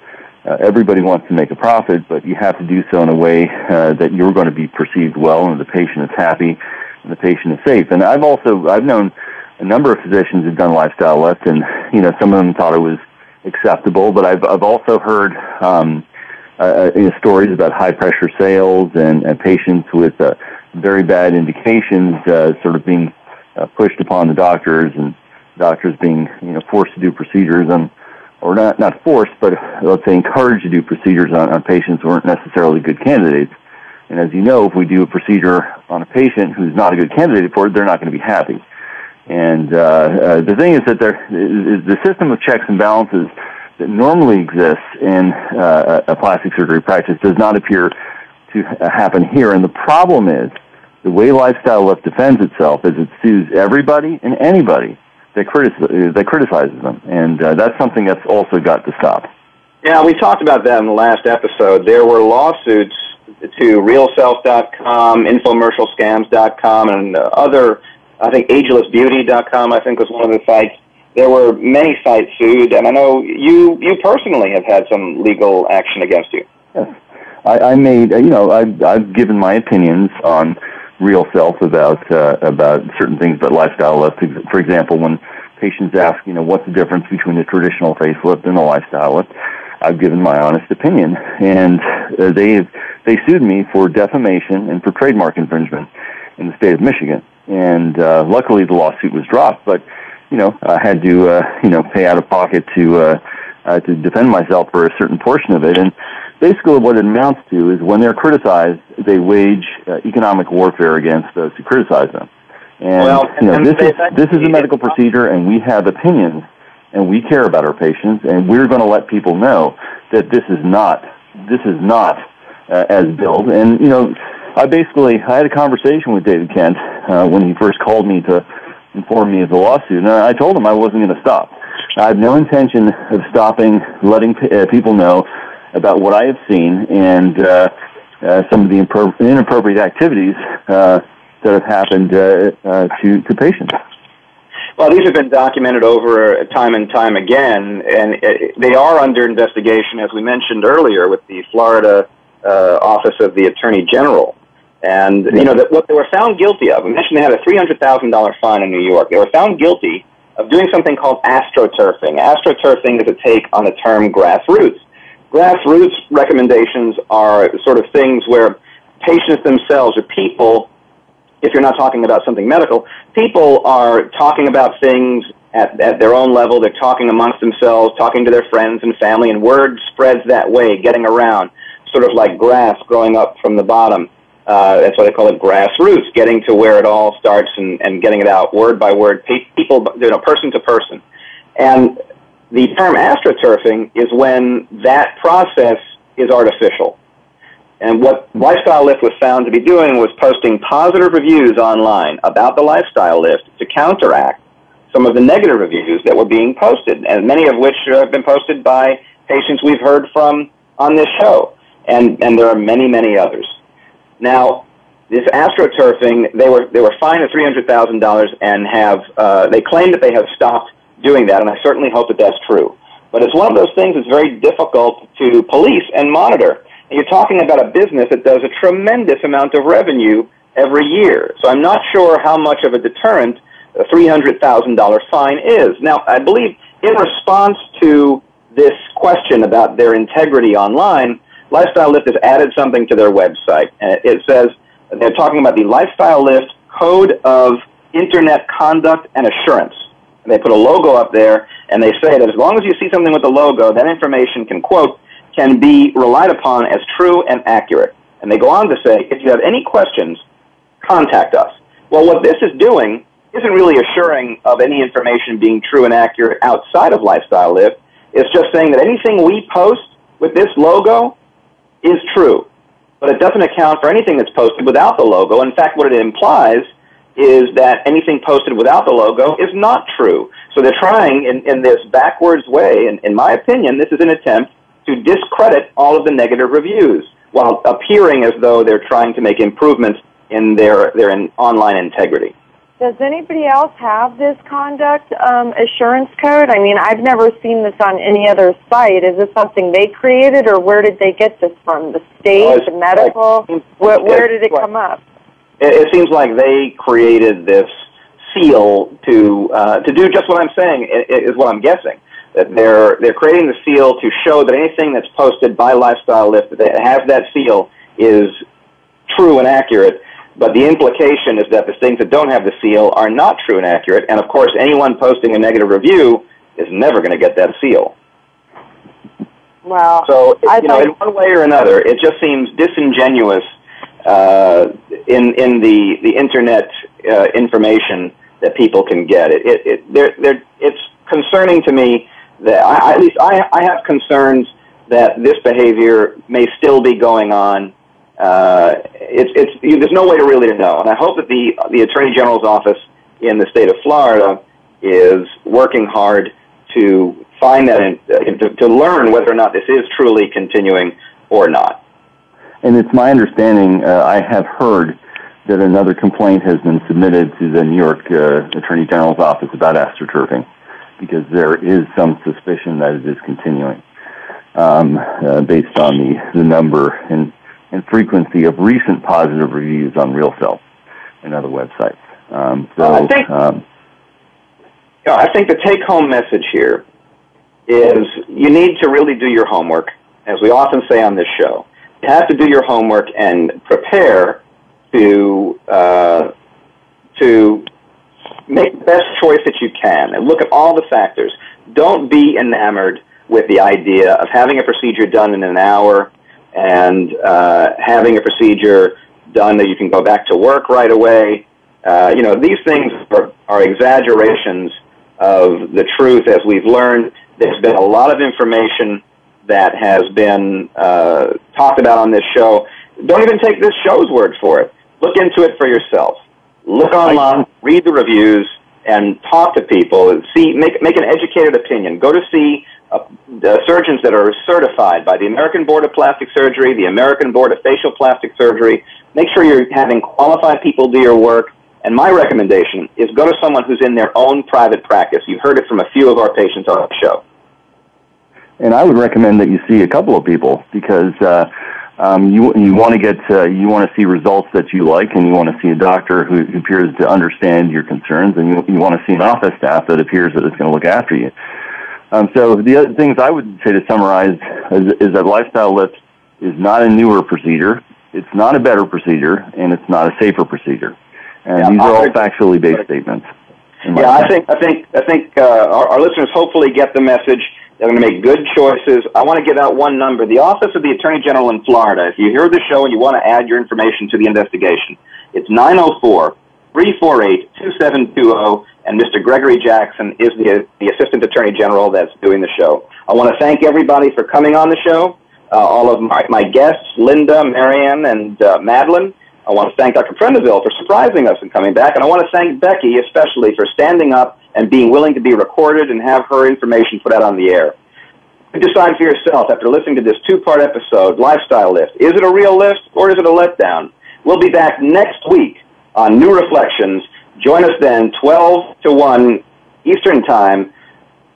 uh, everybody wants to make a profit, but you have to do so in a way uh, that you're going to be perceived well, and the patient is happy, and the patient is safe. And I've also I've known a number of physicians who've done lifestyle lift, and you know some of them thought it was acceptable, but I've I've also heard um, uh, know, stories about high pressure sales and, and patients with uh, very bad indications uh, sort of being uh, pushed upon the doctors and doctors being you know forced to do procedures on or not not forced, but let's say encouraged to do procedures on, on patients who aren't necessarily good candidates. And as you know, if we do a procedure on a patient who's not a good candidate for it, they're not going to be happy. And uh, uh, the thing is that there is the system of checks and balances that normally exists in uh, a plastic surgery practice does not appear to happen here. And the problem is the way lifestyle Lift defends itself is it sues everybody and anybody that, critic- that criticizes them, and uh, that's something that's also got to stop. Yeah, we talked about that in the last episode. There were lawsuits to RealSelf.com, infomercialscams.com, and other I think agelessbeauty.com, I think was one of the sites. There were many sites sued, and I know you you personally have had some legal action against you. Yes. I, I made, you know, I've, I've given my opinions on Real Self about uh, about certain things, but lifestyle lift. For example, when patients ask, you know, what's the difference between a traditional facelift and a lifestyle lift, I've given my honest opinion, and uh, they they sued me for defamation and for trademark infringement in the state of Michigan. And uh, luckily, the lawsuit was dropped, but you know, I had to uh, you know pay out of pocket to uh, uh, to defend myself for a certain portion of it, and basically what it amounts to is when they're criticized, they wage uh, economic warfare against those who criticize them. And well, you know, and this is this is a medical procedure, and we have opinions, and we care about our patients, and we're going to let people know that this is not this is not uh, as billed. And you know, I basically I had a conversation with David Kent uh, when he first called me to inform me of the lawsuit, and I told him I wasn't going to stop. I have no intention of stopping letting p- uh, people know about what I have seen and uh, uh, some of the impro- inappropriate activities uh, that have happened uh, uh, to to patients. Well, these have been documented over time and time again, and uh, they are under investigation, as we mentioned earlier, with the Florida uh, Office of the Attorney General. And you know that what they were found guilty of. I mentioned they had a three hundred thousand dollar fine in New York. They were found guilty of doing something called astroturfing. Astroturfing is a take on the term grassroots. Grassroots recommendations are sort of things where patients themselves or people if you're not talking about something medical, people are talking about things at, at their own level. They're talking amongst themselves, talking to their friends and family, and word spreads that way, getting around, sort of like grass growing up from the bottom. Uh, that's why they call it grassroots, getting to where it all starts and, and getting it out word by word, people, you know, person to person. And the term astroturfing is when that process is artificial. And what Lifestyle Lift was found to be doing was posting positive reviews online about the Lifestyle Lift to counteract some of the negative reviews that were being posted, and many of which have been posted by patients we've heard from on this show. And, and there are many, many others. Now, this astroturfing, they were, they were fined $300,000 and have, uh, they claim that they have stopped doing that, and I certainly hope that that's true. But it's one of those things that's very difficult to police and monitor. And you're talking about a business that does a tremendous amount of revenue every year. So I'm not sure how much of a deterrent a $300,000 fine is. Now, I believe in response to this question about their integrity online, Lifestyle Lift has added something to their website. And it says they're talking about the Lifestyle Lift Code of Internet Conduct and Assurance. And they put a logo up there, and they say that as long as you see something with the logo, that information can, quote, can be relied upon as true and accurate. And they go on to say, if you have any questions, contact us. Well, what this is doing isn't really assuring of any information being true and accurate outside of Lifestyle Lift. It's just saying that anything we post with this logo is true. But it doesn't account for anything that's posted without the logo. In fact, what it implies is that anything posted without the logo is not true. So they're trying in, in this backwards way, and in my opinion, this is an attempt to discredit all of the negative reviews while appearing as though they're trying to make improvements in their, their in online integrity. Does anybody else have this conduct um, assurance code? I mean, I've never seen this on any other site. Is this something they created, or where did they get this from? The state, Oh, the medical? like- where, where did it come up? It, it seems like they created this seal to uh, to do just what I'm saying is what I'm guessing. That they're they're creating the seal to show that anything that's posted by Lifestyle Lift that has that seal is true and accurate. But the implication is that the things that don't have the seal are not true and accurate. And of course, anyone posting a negative review is never going to get that seal. Well, So, you know, in one way or another, it just seems disingenuous in in the the internet uh, information that people can get. It it, it it's concerning to me that at least I I have concerns that this behavior may still be going on. Uh, it's it's there's no way to really know, and I hope that the the Attorney General's office in the state of Florida is working hard to find that uh, to, to learn whether or not this is truly continuing or not. And it's my understanding, uh, I have heard that another complaint has been submitted to the New York uh, Attorney General's office about astroturfing because there is some suspicion that it is continuing um, uh, based on the, the number and, and frequency of recent positive reviews on RealSelf and other websites. Um, so, I think, um, I think the take-home message here is you need to really do your homework, as we often say on this show. Have to do your homework and prepare to uh, to make the best choice that you can and look at all the factors. Don't be enamored with the idea of having a procedure done in an hour and uh, having a procedure done that you can go back to work right away. Uh, you know, these things are, are exaggerations of the truth as we've learned. There's been a lot of information that has been uh, talked about on this show. Don't even take this show's word for it. Look into it for yourself. Look online, read the reviews, and talk to people. See, make make an educated opinion. Go to see uh, surgeons that are certified by the American Board of Plastic Surgery, the American Board of Facial Plastic Surgery. Make sure you're having qualified people do your work. And my recommendation is go to someone who's in their own private practice. You've heard it from a few of our patients on the show. And I would recommend that you see a couple of people because uh, um, you you want to get uh, you want to see results that you like, and you want to see a doctor who, who appears to understand your concerns, and you you want to see an office staff that appears that it's going to look after you. Um, so the other things I would say to summarize is, is that lifestyle lift is not a newer procedure, it's not a better procedure, and it's not a safer procedure. And Yeah, these are all factually based statements. Yeah, I think I think I think uh, our, our listeners hopefully get the message. They're going to make good choices. I want to give out one number. The Office of the Attorney General in Florida. If you hear the show and you want to add your information to the investigation, it's 904 348 2720. And Mr. Gregory Jackson is the, the Assistant Attorney General that's doing the show. I want to thank everybody for coming on the show. Uh, all of my, my guests, Linda, Marianne, and uh, Madeline. I want to thank Dr. Prendiville for surprising us and coming back. And I want to thank Becky especially for standing up and being willing to be recorded and have her information put out on the air. You decide for yourself after listening to this two-part episode, Lifestyle Lift. Is it a real lift or is it a letdown? We'll be back next week on New Reflections. Join us then, 12 to 1 Eastern Time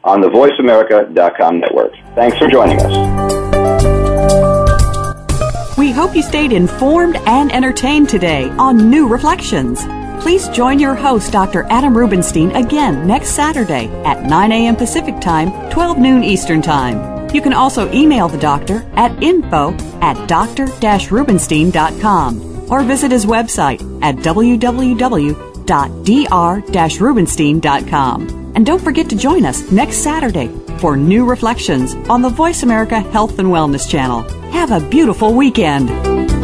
on the VoiceAmerica.com network. Thanks for joining us. We hope you stayed informed and entertained today on New Reflections. Please join your host, Dr. Adam Rubenstein, again next Saturday at 9 a.m. Pacific Time, 12 noon Eastern Time. You can also email the doctor at info at dr-rubenstein.com or visit his website at www.dr-rubenstein.com. And don't forget to join us next Saturday for New Reflections on the Voice America Health and Wellness Channel. Have a beautiful weekend.